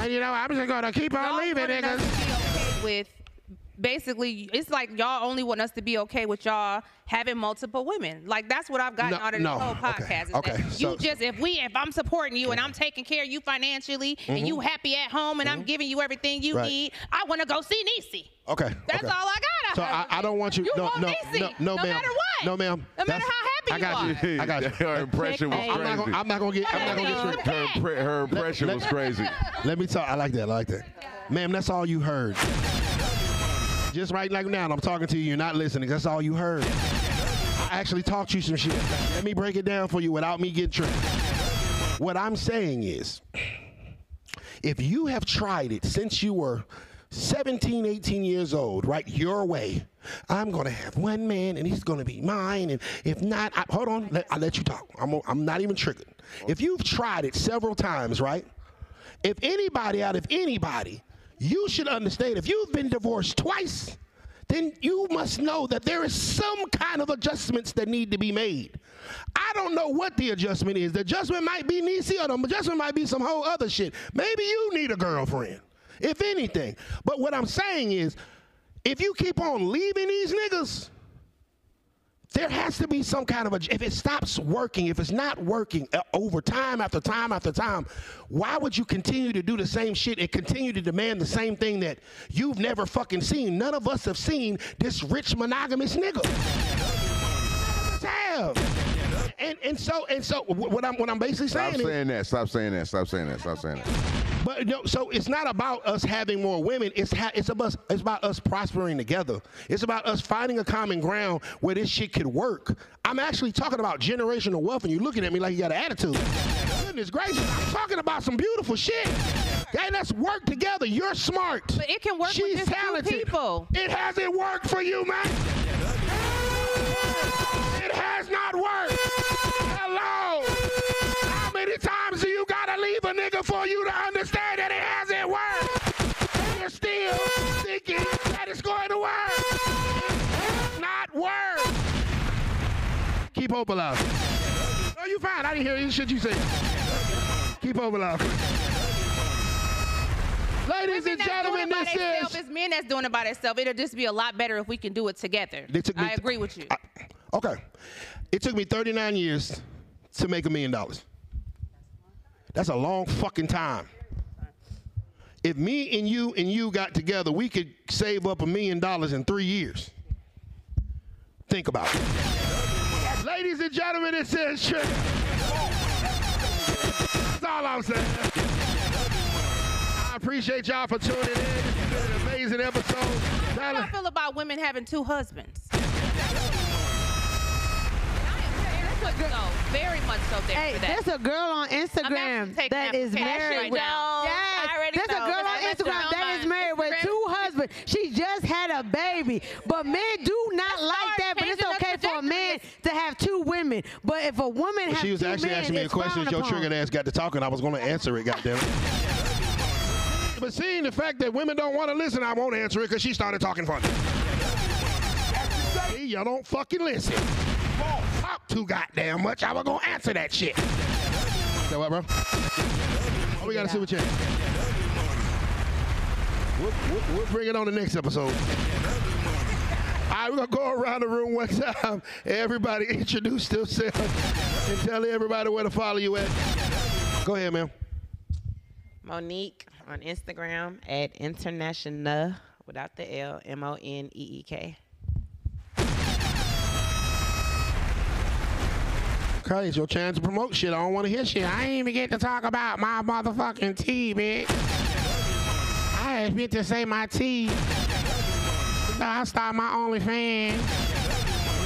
and you know, I'm just gonna keep on leaving niggas. with basically, it's like y'all only want us to be okay with y'all having multiple women. Like that's what I've gotten No, out of this no, whole podcast. Is okay, so- you just if we if I'm supporting you and I'm taking care of you financially and Mhm. you happy at home and I'm giving you everything you Right. need, I want to go see Niecy. Okay. That's okay. all I got. So I, I don't want you. You no, want no, Niecy, no, no, no ma'am. matter what. No, ma'am. No matter That's- how happy I got you you. I got you. Her impression was I'm not crazy. gonna, I'm not gonna get. I'm not gonna get tricked. Her, impre- her impression was crazy. Let me talk. I like that. I like that. Ma'am, that's all you heard. Just right like now, I'm talking to you. You're not listening. That's all you heard. I actually taught you some shit. Let me break it down for you without me getting tricked. What I'm saying is, if you have tried it since you were 17, 18 years old, right, your way, I'm going to have one man and he's going to be mine. And if not, I, hold on, let, I'll let you talk. I'm, I'm not even triggered. If you've tried it several times, right, if anybody out of anybody, you should understand if you've been divorced twice, then you must know that there is some kind of adjustments that need to be made. I don't know what the adjustment is. The adjustment might be Niecy or the adjustment might be some whole other shit. Maybe you need a girlfriend, if anything. But what I'm saying is, if you keep on leaving these niggas, there has to be some kind of a if it stops working if it's not working uh, over time after time after time why would you continue to do the same shit and continue to demand the same thing that you've never fucking seen none of us have seen this rich monogamous nigga have. And and so and so what I'm what I'm basically Stop saying is Stop saying that. Stop saying that. Stop saying that. Stop saying that. but no, so it's not about us having more women. It's ha- it's about us, it's about us prospering together. It's about us finding a common ground where this shit could work. I'm actually talking about generational wealth, and you're looking at me like you got an attitude. Goodness gracious, I'm talking about some beautiful shit. Okay, let's work together. You're smart. But it can work She's with just talented. two people. It hasn't worked for you, man. It has not worked. Hello. How many times do you gotta leave a nigga for you to understand that it hasn't worked? And you're still thinking that it's going to work. It's not work. Keep hope alive. Oh, you fine. I didn't hear any shit you said. Keep hope alive. Ladies Women and gentlemen, this is It's men that's doing it by themselves. It'll just be a lot better if we can do it together. Took I agree with you. Okay. It took me 39 years to make a million dollars. That's a long fucking time. If me and you and you got together, we could save up a million dollars in three years. Think about it. Ladies and gentlemen, it says Trick. That's all I'm saying. I appreciate y'all for tuning in. This has been an amazing episode. How do I feel about women having two husbands? Very much so. Very much so there Hey, for that. there's a girl on Instagram that is married right with. now. Yes, I already there's know. a girl on I let you Instagram that is mine. married with two husbands. She just had a baby, but men do not like that. But it's okay for a man to have two women. But if a woman has She was two actually men, asking me a question. frowned Your upon. triggered ass got to talking. I was going to answer it. Goddamn. it. But seeing the fact that women don't want to listen, I won't answer it because she started talking funny. See, y'all don't fucking listen. Talk too goddamn much. I was gonna answer that shit. So what, bro? Oh, we gotta see what you. We'll, we'll, we'll bring it on the next episode. All right, we're gonna go around the room one time. Everybody introduce themselves and tell everybody where to follow you at. Go ahead, ma'am. Monique on Instagram at international without the L M O N E E K. Okay, it's your chance to promote shit. I don't want to hear shit. I ain't even get to talk about my motherfucking tea, bitch. I meant to say my T. I start my OnlyFans.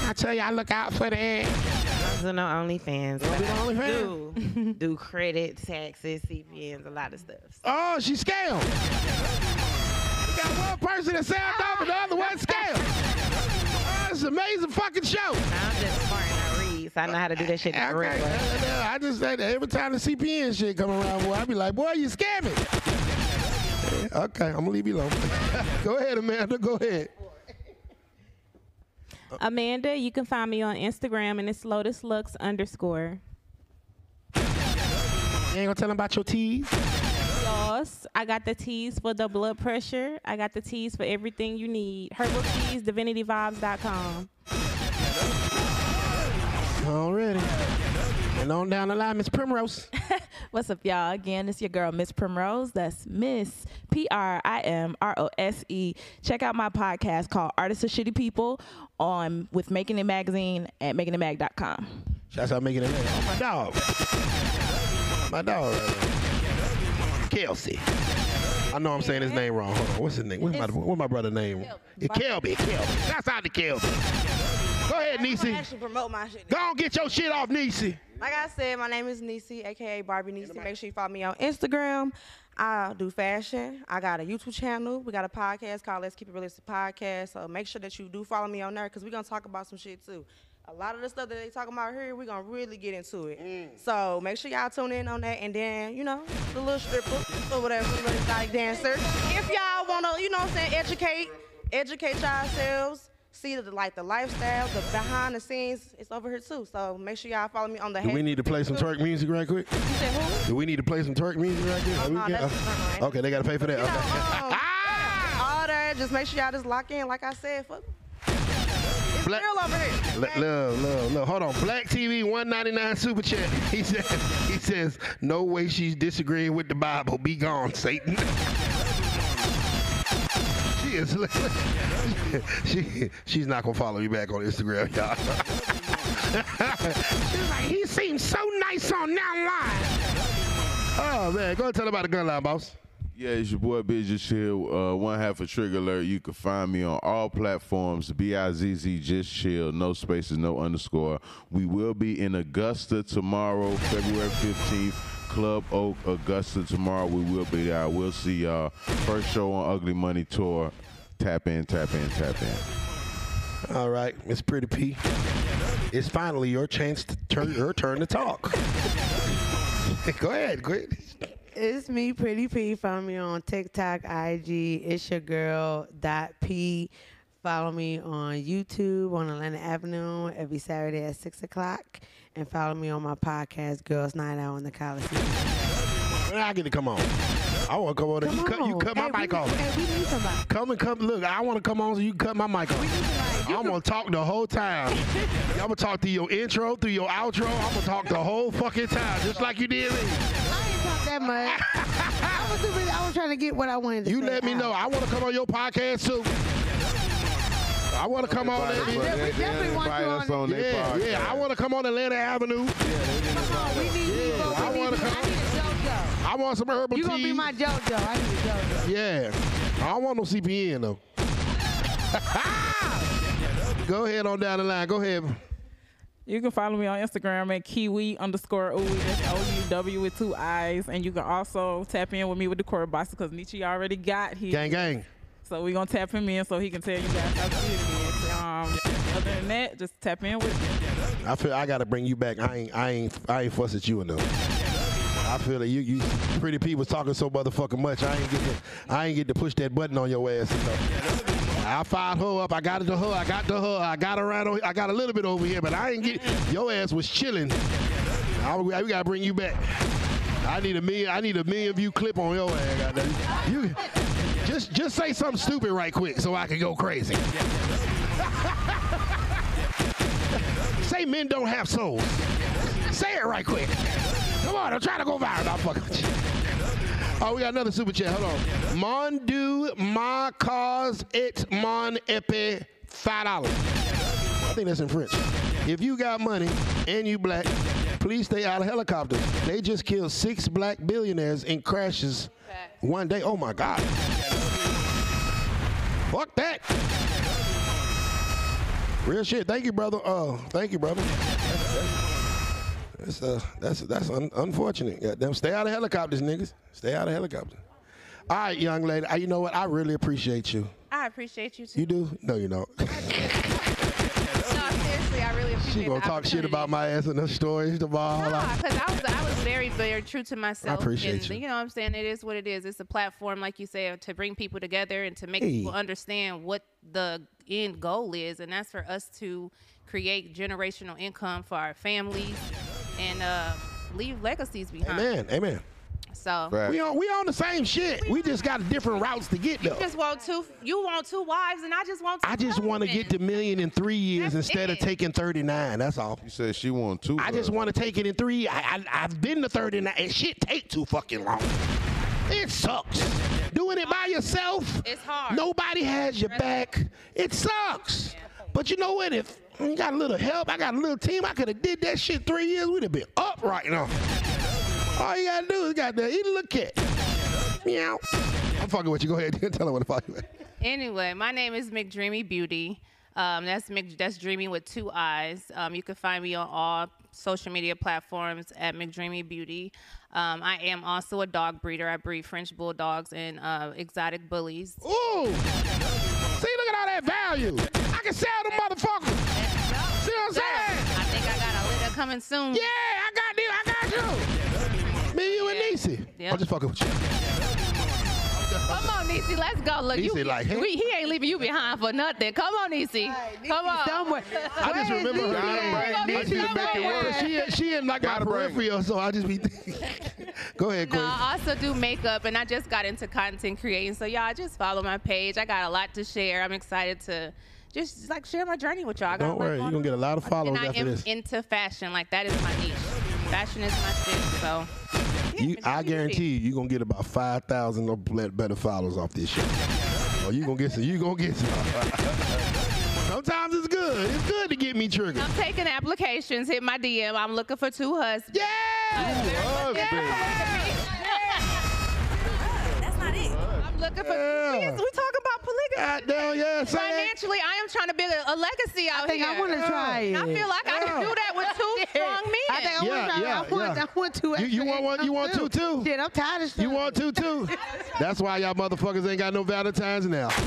I tell you, I look out for that. So no OnlyFans. Don't be the OnlyFans? Do, do credit, taxes, CPNs, a lot of stuff. Oh, she scammed. We got one person that sound off and the other one scammed. Oh, an amazing fucking show. I'm just smart and I read, so I know how to do that shit the correct Okay, way. uh, uh, I just say that every time the CPN shit come around, boy, I be like, boy, you scamming. Okay, I'm gonna leave you alone. Go ahead, Amanda. Go ahead. Amanda, you can find me on Instagram and it's Lotus Lux underscore. You ain't gonna tell them about your teas? Yes, I got the teas for the blood pressure. I got the teas for everything you need. Herbal teas, divinityvibes.com. Already. And on down the line, Miss Primrose. What's up, y'all? Again, it's your girl, Miss Primrose. That's Miss P R I M R O S E. Check out my podcast called Artists of Shitty People on with Making It Magazine at makingitmag.com. Shouts out making it. Oh, my dog. My dog. Kelsey. I know I'm saying his name wrong. Hold on. What's his name? What's my, what's my brother's name? It's Kelby. Kelby. Shouts out to Kelby. Go ahead, I Niecy. actually promote my shit. Go on, get your shit off, Niecy. Like I said, my name is Nisi, aka Barbie Nisi. Make sure you follow me on Instagram. I do fashion. I got a YouTube channel. We got a podcast called Let's Keep It Realistic Podcast. So make sure that you do follow me on there because we're gonna talk about some shit too. A lot of the stuff that they talking about here, we're gonna really get into it. Mm. So make sure y'all tune in on that and then, you know, the little stripper or whatever, the little exotic dancer. If y'all wanna, you know what I'm saying, educate, educate yourselves. See the like the lifestyle, the behind the scenes, it's over here too. So make sure y'all follow me on the Do we need to play some twerk music right quick? Do we need to play some twerk music right quick? no, that's- uh-uh. okay, they gotta pay for that. Okay. Um, all that. Just make sure y'all just lock in. Like I said, fuck. Black- real over here. Love, love, love. Hold on. Black TV 199 super chat. He says, he says, no way she's disagreeing with the Bible. Be gone, Satan. is. she she's not gonna follow you back on Instagram, y'all. she's like, he seems so nice on that line. Oh man, go ahead and tell about the gun line, boss. Yeah, it's your boy Bizz Chill. Uh, one half of Trigger Alert. You can find me on all platforms. B I Z Z Just Chill. No spaces, no underscore. We will be in Augusta tomorrow, February fifteenth. Club Oak, Augusta tomorrow. We will be there. We'll see y'all. First show on Ugly Money Tour. Tap in, tap in, tap in. All right, Miss Pretty P. It's finally your chance to turn your turn to talk. go ahead, go ahead. It's me, Pretty P. Follow me on TikTok, IG. It's your girl dot P. Follow me on YouTube on Atlanta Avenue every Saturday at six o'clock, and follow me on my podcast, Girls Night Out in the Coliseum. When I get to come on. I want to come on. and you cut, you cut my mic off. Come and come. Look, I want to come on so you can cut my mic off. I'm gonna talk the whole time. I'm gonna talk through your intro, through your outro. I'm gonna talk the whole fucking time, just like you did me. I Not talk that much. I was, busy- I was trying to get what I wanted to You let me out. know. I want to come on your podcast too. I want to come on. Invite there. us, they- they invite us on their Yeah, podcast. yeah. I want to come on Atlanta Avenue. Come on, We need you, folks. I need wanna you. I come- need a JoJo. I want some herbal You tea. gonna be my JoJo. I need a JoJo. Yeah. I don't want no CPN though. Go ahead on down the line. Go ahead. You can follow me on Instagram at Kiwi underscore Uwe. That's O U W with two eyes. And you can also tap in with me with the core box because Niecy already got here. Gang, gang. So we're going to tap him in so he can tell you guys how good it is. Um, other than that, just tap in with me. I feel I gotta bring you back. I ain't, I ain't, I ain't fuss at you enough. I feel that you, you pretty people talking so motherfucking much. I ain't get to, I ain't get to push that button on your ass enough. I fired her up. I got it to her. I got to her. I got her right on. I got a little bit over here, but I ain't get. Your ass was chilling. I, we gotta bring you back. I need a million. I need a million view clip on your ass. You just, just say something stupid right quick so I can go crazy. Say men don't have souls. Say it right quick. Come on, I'm trying to go viral. I'm fucking with you. Oh, we got another super chat. Hold on. Mondu ma cause it mon epi five dollars. I think that's in French. If you got money and you black Please stay out of helicopters. They just killed six black billionaires in crashes one day. Oh my God. Fuck that. Real shit. Thank you, brother. Uh, thank you, brother. That's uh, that's that's un- unfortunate. Goddamn, stay out of helicopters, niggas. Stay out of helicopters. All right, young lady. Uh, You know what? I really appreciate you. I appreciate you too. You do? No, you don't. No, I really appreciate She gonna talk shit about my ass and her stories tomorrow. Nah, because I was I was very very true to myself. I appreciate and, you. You know what I'm saying? It is what it is. It's a platform, like you said, to bring people together and to make Hey. people understand what the end goal is, and that's for us to create generational income for our families and um, leave legacies behind. Amen. Amen. So We on we on the same shit. We just got different routes to get though. you there. just want two. You want two wives, and I just want. Two I just want to get to million in three years instead of taking 39. That's all. You said she want two. I just want to take it in three. I, I, I've been to 39, and shit take too fucking long. It sucks. Doing it by yourself, It's hard. nobody has your back. It sucks. But you know what? If you got a little help, I got a little team, I could have did that shit three years. We'd have been up right now. All you gotta do is got to eat a little cat. Meow. I'm fucking with you. Go ahead. and Tell her what the fuck you. Anyway, my name is McDreamy Beauty. Um, that's Mc, that's Dreamy with two eyes. Um, you can find me on all social media platforms at McDreamy Beauty. Um, I am also a dog breeder. I breed French bulldogs and uh, exotic bullies. Ooh! See, look at all that value. I can sell them motherfuckers. See what I'm saying? I think I got a litter coming soon. Yeah, I got you. I got you. Me, you, and Niecy. Yeah. I'm just fucking with you. Come on, Niecy, let's go. Look, you, like, hey. we, he ain't leaving you behind for nothing. Come on, Niecy. Come on. Somewhere. I just remember her. Niecy at? I just Niecy make it She, she in like my Gotta bring it. peripheral, so I just be. Go ahead, No, I also do makeup, and I just got into content creating. So y'all just follow my page. I got a lot to share. I'm excited to just like share my journey with y'all. I Don't worry, you're going gonna get a lot of followers and I am this. into fashion. Like that is my niche. Fashion is my shit. So You, I guarantee you, you're gonna get about five thousand or better followers off this shit. Oh, you gonna get some. You gonna get some. Sometimes it's good. It's good to get me triggered. I'm taking applications. Hit my DM. I'm looking for two husbands. That's looking for. Yeah. We, we talk about polygamy. Uh, Goddamn, yeah, say it. Financially, I am trying to build a, a legacy out I think here. I want to try it. I feel like I can do that with two strong men. I think I Yeah, want to try yeah, it. I want, yeah. I want to. You, you want one? You want two too? Shit, I'm tired of You want two too? That's why y'all motherfuckers ain't got no Valentine's now.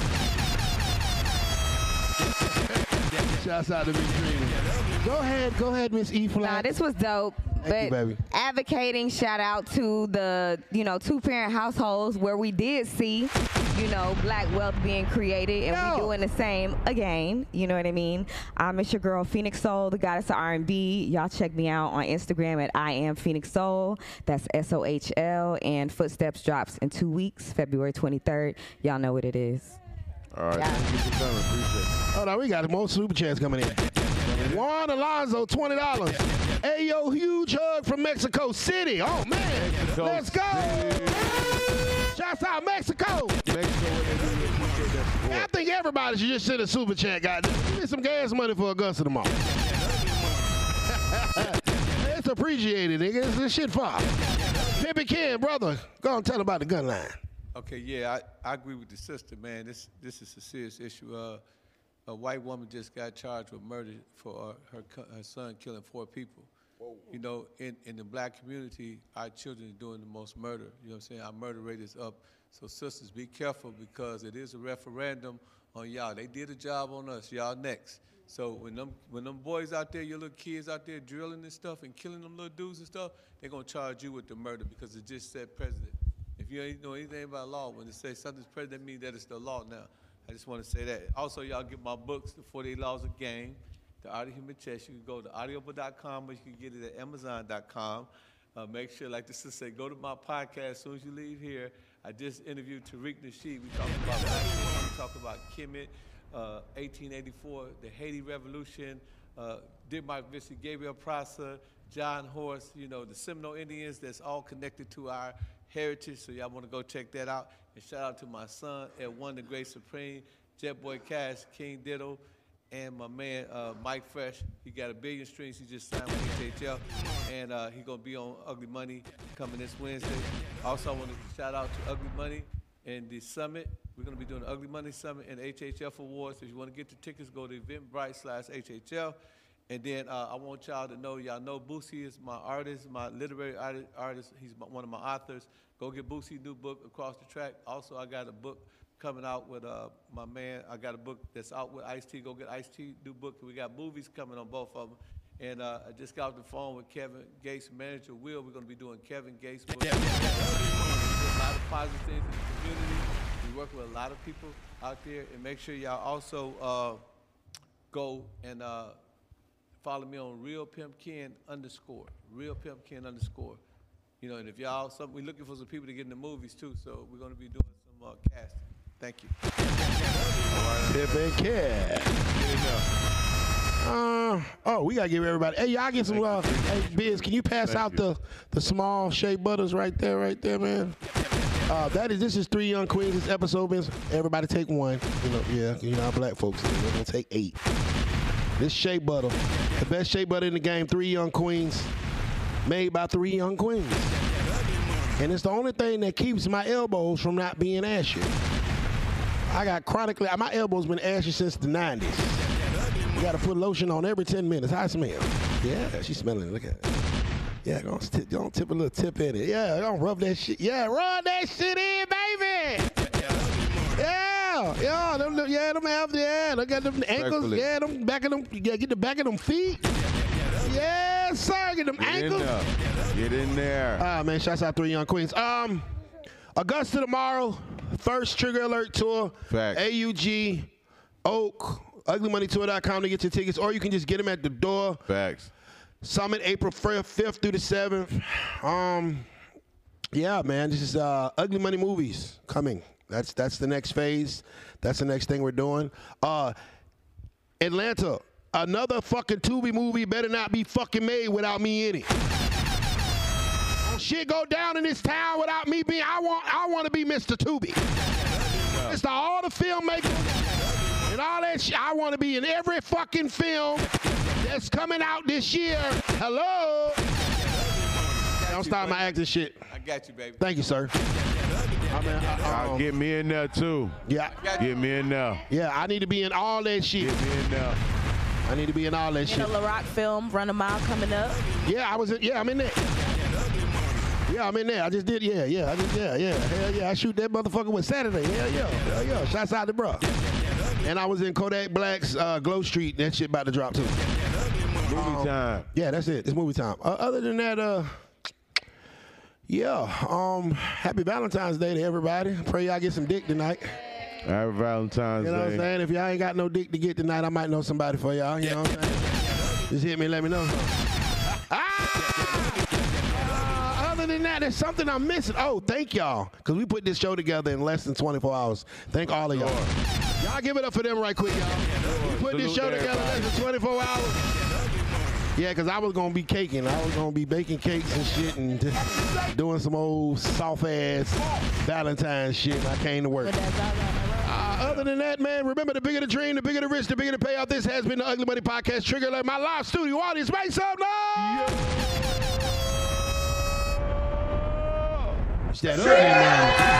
Shouts out to Miss Dreamy. Go ahead, go ahead, Miss E Nah, this was dope. Thank you, but baby. advocating shout out to the you know two parent households where we did see you know black wealth being created and we doing the same again you know what i mean um, it's your girl phoenix sohl the goddess of r&b y'all check me out on instagram at i am phoenix sohl that's s-o-h-l and footsteps drops in two weeks february 23rd y'all know what it is All right, thank you for coming. Appreciate it. Hold on, we got more super chats coming in. Juan Alonso, twenty dollars. Hey yo, huge hug from Mexico City. Oh man, Mexico let's go. Shouts out Mexico. I think everybody should just send a super chat, guys. Give me some gas money for Augusta tomorrow. it's appreciated, nigga. It's this shit far. Pimpin Ken, brother, go and tell about the gun line. Okay, yeah, I, I agree with the sister, man. This this is a serious issue. Uh, a white woman just got charged with murder for uh, her her son killing four people. You know, in, in the black community, our children are doing the most murder. You know what I'm saying? Our murder rate is up. So sisters, be careful because it is a referendum on y'all. They did a job on us. Y'all next. So when them when them boys out there, your little kids out there drilling and stuff and killing them little dudes and stuff, they're gonna charge you with the murder because it just said president. If you ain't know anything about law, when it says something's president, that means that it's the law now. I just want to say that. Also, y'all get my books, The 48 Laws of Game, The Art of Human Chess. You can go to audiobook.com or you can get it at amazon.com. Uh, make sure, like the sister said, go to my podcast as soon as you leave here. I just interviewed Tariq Nasheed. We talked about history. We talked about Kemet, uh, 1884, the Haiti Revolution, uh, Denmark Vesey, Gabriel Prosser, John Horse, you know, the Seminole Indians, that's all connected to our heritage. So y'all want to go check that out. And shout out to my son at One the Great Supreme, Jet Boy Cash, King Diddle, and my man uh, Mike Fresh. He got a billion streams. He just signed with HHL, and uh, he gonna be on Ugly Money coming this Wednesday. Also, I want to shout out to Ugly Money and the summit. We're gonna be doing the Ugly Money Summit and HHF Awards. If you want to get the tickets, go to Eventbrite slash HHL. And then uh, I want y'all to know, y'all know Boosie is my artist, my literary arti- artist. He's my, one of my authors. Go get Boosie new book, Across the Track. Also, I got a book coming out with uh, my man. I got a book that's out with Ice T. Go get Ice T new book. We got movies coming on both of them. And uh, I just got off the phone with Kevin Gates' manager, Will. We're going to be doing Kevin Gates' book. a lot of positive things in the community. We work with a lot of people out there. And make sure y'all also uh, go and uh, follow me on Real Pimp Ken underscore. Real Pimp Ken underscore. You know, and if y'all, some, we're looking for some people to get in the movies too, so we're going to be doing some uh, casting. Thank you. Pip and Cat. Uh, oh, we gotta give everybody. Hey, y'all get some. Uh, hey, Bizz, can you pass out the the small shea butters right there, right there, man? Uh, that is. This is three young queens. This episode, is Everybody take one. You know, yeah. You know, black folks. We're gonna take eight. This shea butter, the best shea butter in the game. Three young queens, made by three young queens, and it's the only thing that keeps my elbows from not being ashy. I got chronically. My elbows been ashy since the '90s. You gotta put lotion on every 10 minutes. How it smell? Yeah, she's smelling it. Look at it. Yeah, go on, tip, go on, tip a little tip in it. Yeah, go on, rub that shit. Yeah, rub that shit in, baby. Yeah, yeah, them, them- yeah, them have, yeah, look at them ankles. Yeah, them back of them, yeah, get the back of them feet. Yes, sir, get them Get ankles. there. Get in there. Ah, man, shouts out three young queens. Um, Augusta tomorrow, first Trigger Alert tour. Facts. AUG, Oak, UglyMoneyTour.com to get your tickets, or you can just get them at the door. Facts. Summit April 5th through the 7th. Um, yeah, man, this is uh, Ugly Money Movies coming. That's that's the next phase. That's the next thing we're doing. Uh, Atlanta, another fucking Tubi movie better not be fucking made without me in it. Don't shit go down in this town without me being. I want I want to be Mr. Tubi. Mr. All the filmmakers and all that shit. I want to be in every fucking film that's coming out this year. Hello. Don't start my acting shit. I got you, baby. Thank you, sir. I mean, I- Y'all um, get me in there too. yeah. Get me in there. Yeah, I need to be in all that shit. Get me in there. I need to be in all that In shit. a LaRock film, Run a Mile coming up. Yeah, I was. In, yeah, I'm in there. Yeah, I'm in there. I just did. Yeah, yeah. I just. Yeah, yeah. Hell yeah. I shoot that motherfucker with Saturday. Hell yeah. Hell yeah. Shouts out to bro. And I was in Kodak Black's uh, Glow Street. That shit about to drop too. Movie time. Yeah, that's it. It's movie time. Uh, other than that, uh, yeah. Um, happy Valentine's Day to everybody. Pray y'all get some dick tonight. Happy Valentine's Day. You know what I'm saying? If y'all ain't got no dick to get tonight, I might know somebody for y'all. You know what I'm saying? Just hit me let me know. Ah! Uh, other than that, there's something I'm missing. Oh, thank y'all. Because we put this show together in less than 24 hours. Thank all of y'all. Y'all give it up for them right quick, y'all. We put this show to together in less than 24 hours. Yeah, because I was going to be caking. I was going to be baking cakes and shit and doing some old soft ass Valentine's shit. I came to work. Uh, other than that, man, remember the bigger the dream, the bigger the risk, the bigger the payout. This has been the Ugly Money Podcast. Trigger my live studio audience. Make some noise! It's that ugly man.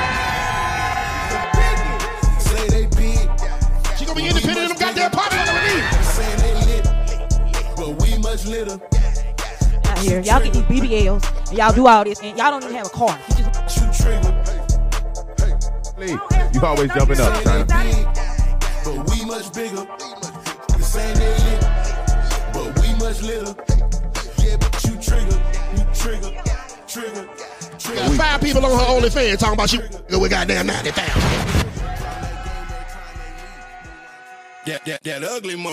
Say they big. She gonna be independent of them goddamn popping on the. Much litter. out here. Y'all get these BBLs and y'all do all this and y'all don't even have a car. You just Shoot trigger. Lee, you always jumping up, Saying son. they but we much bigger. The same they lit, but we much litter. Yeah, but you trigger, you trigger, trigger, trigger. Got five people on her OnlyFans talking about you with goddamn 90,000. That, that, that ugly money.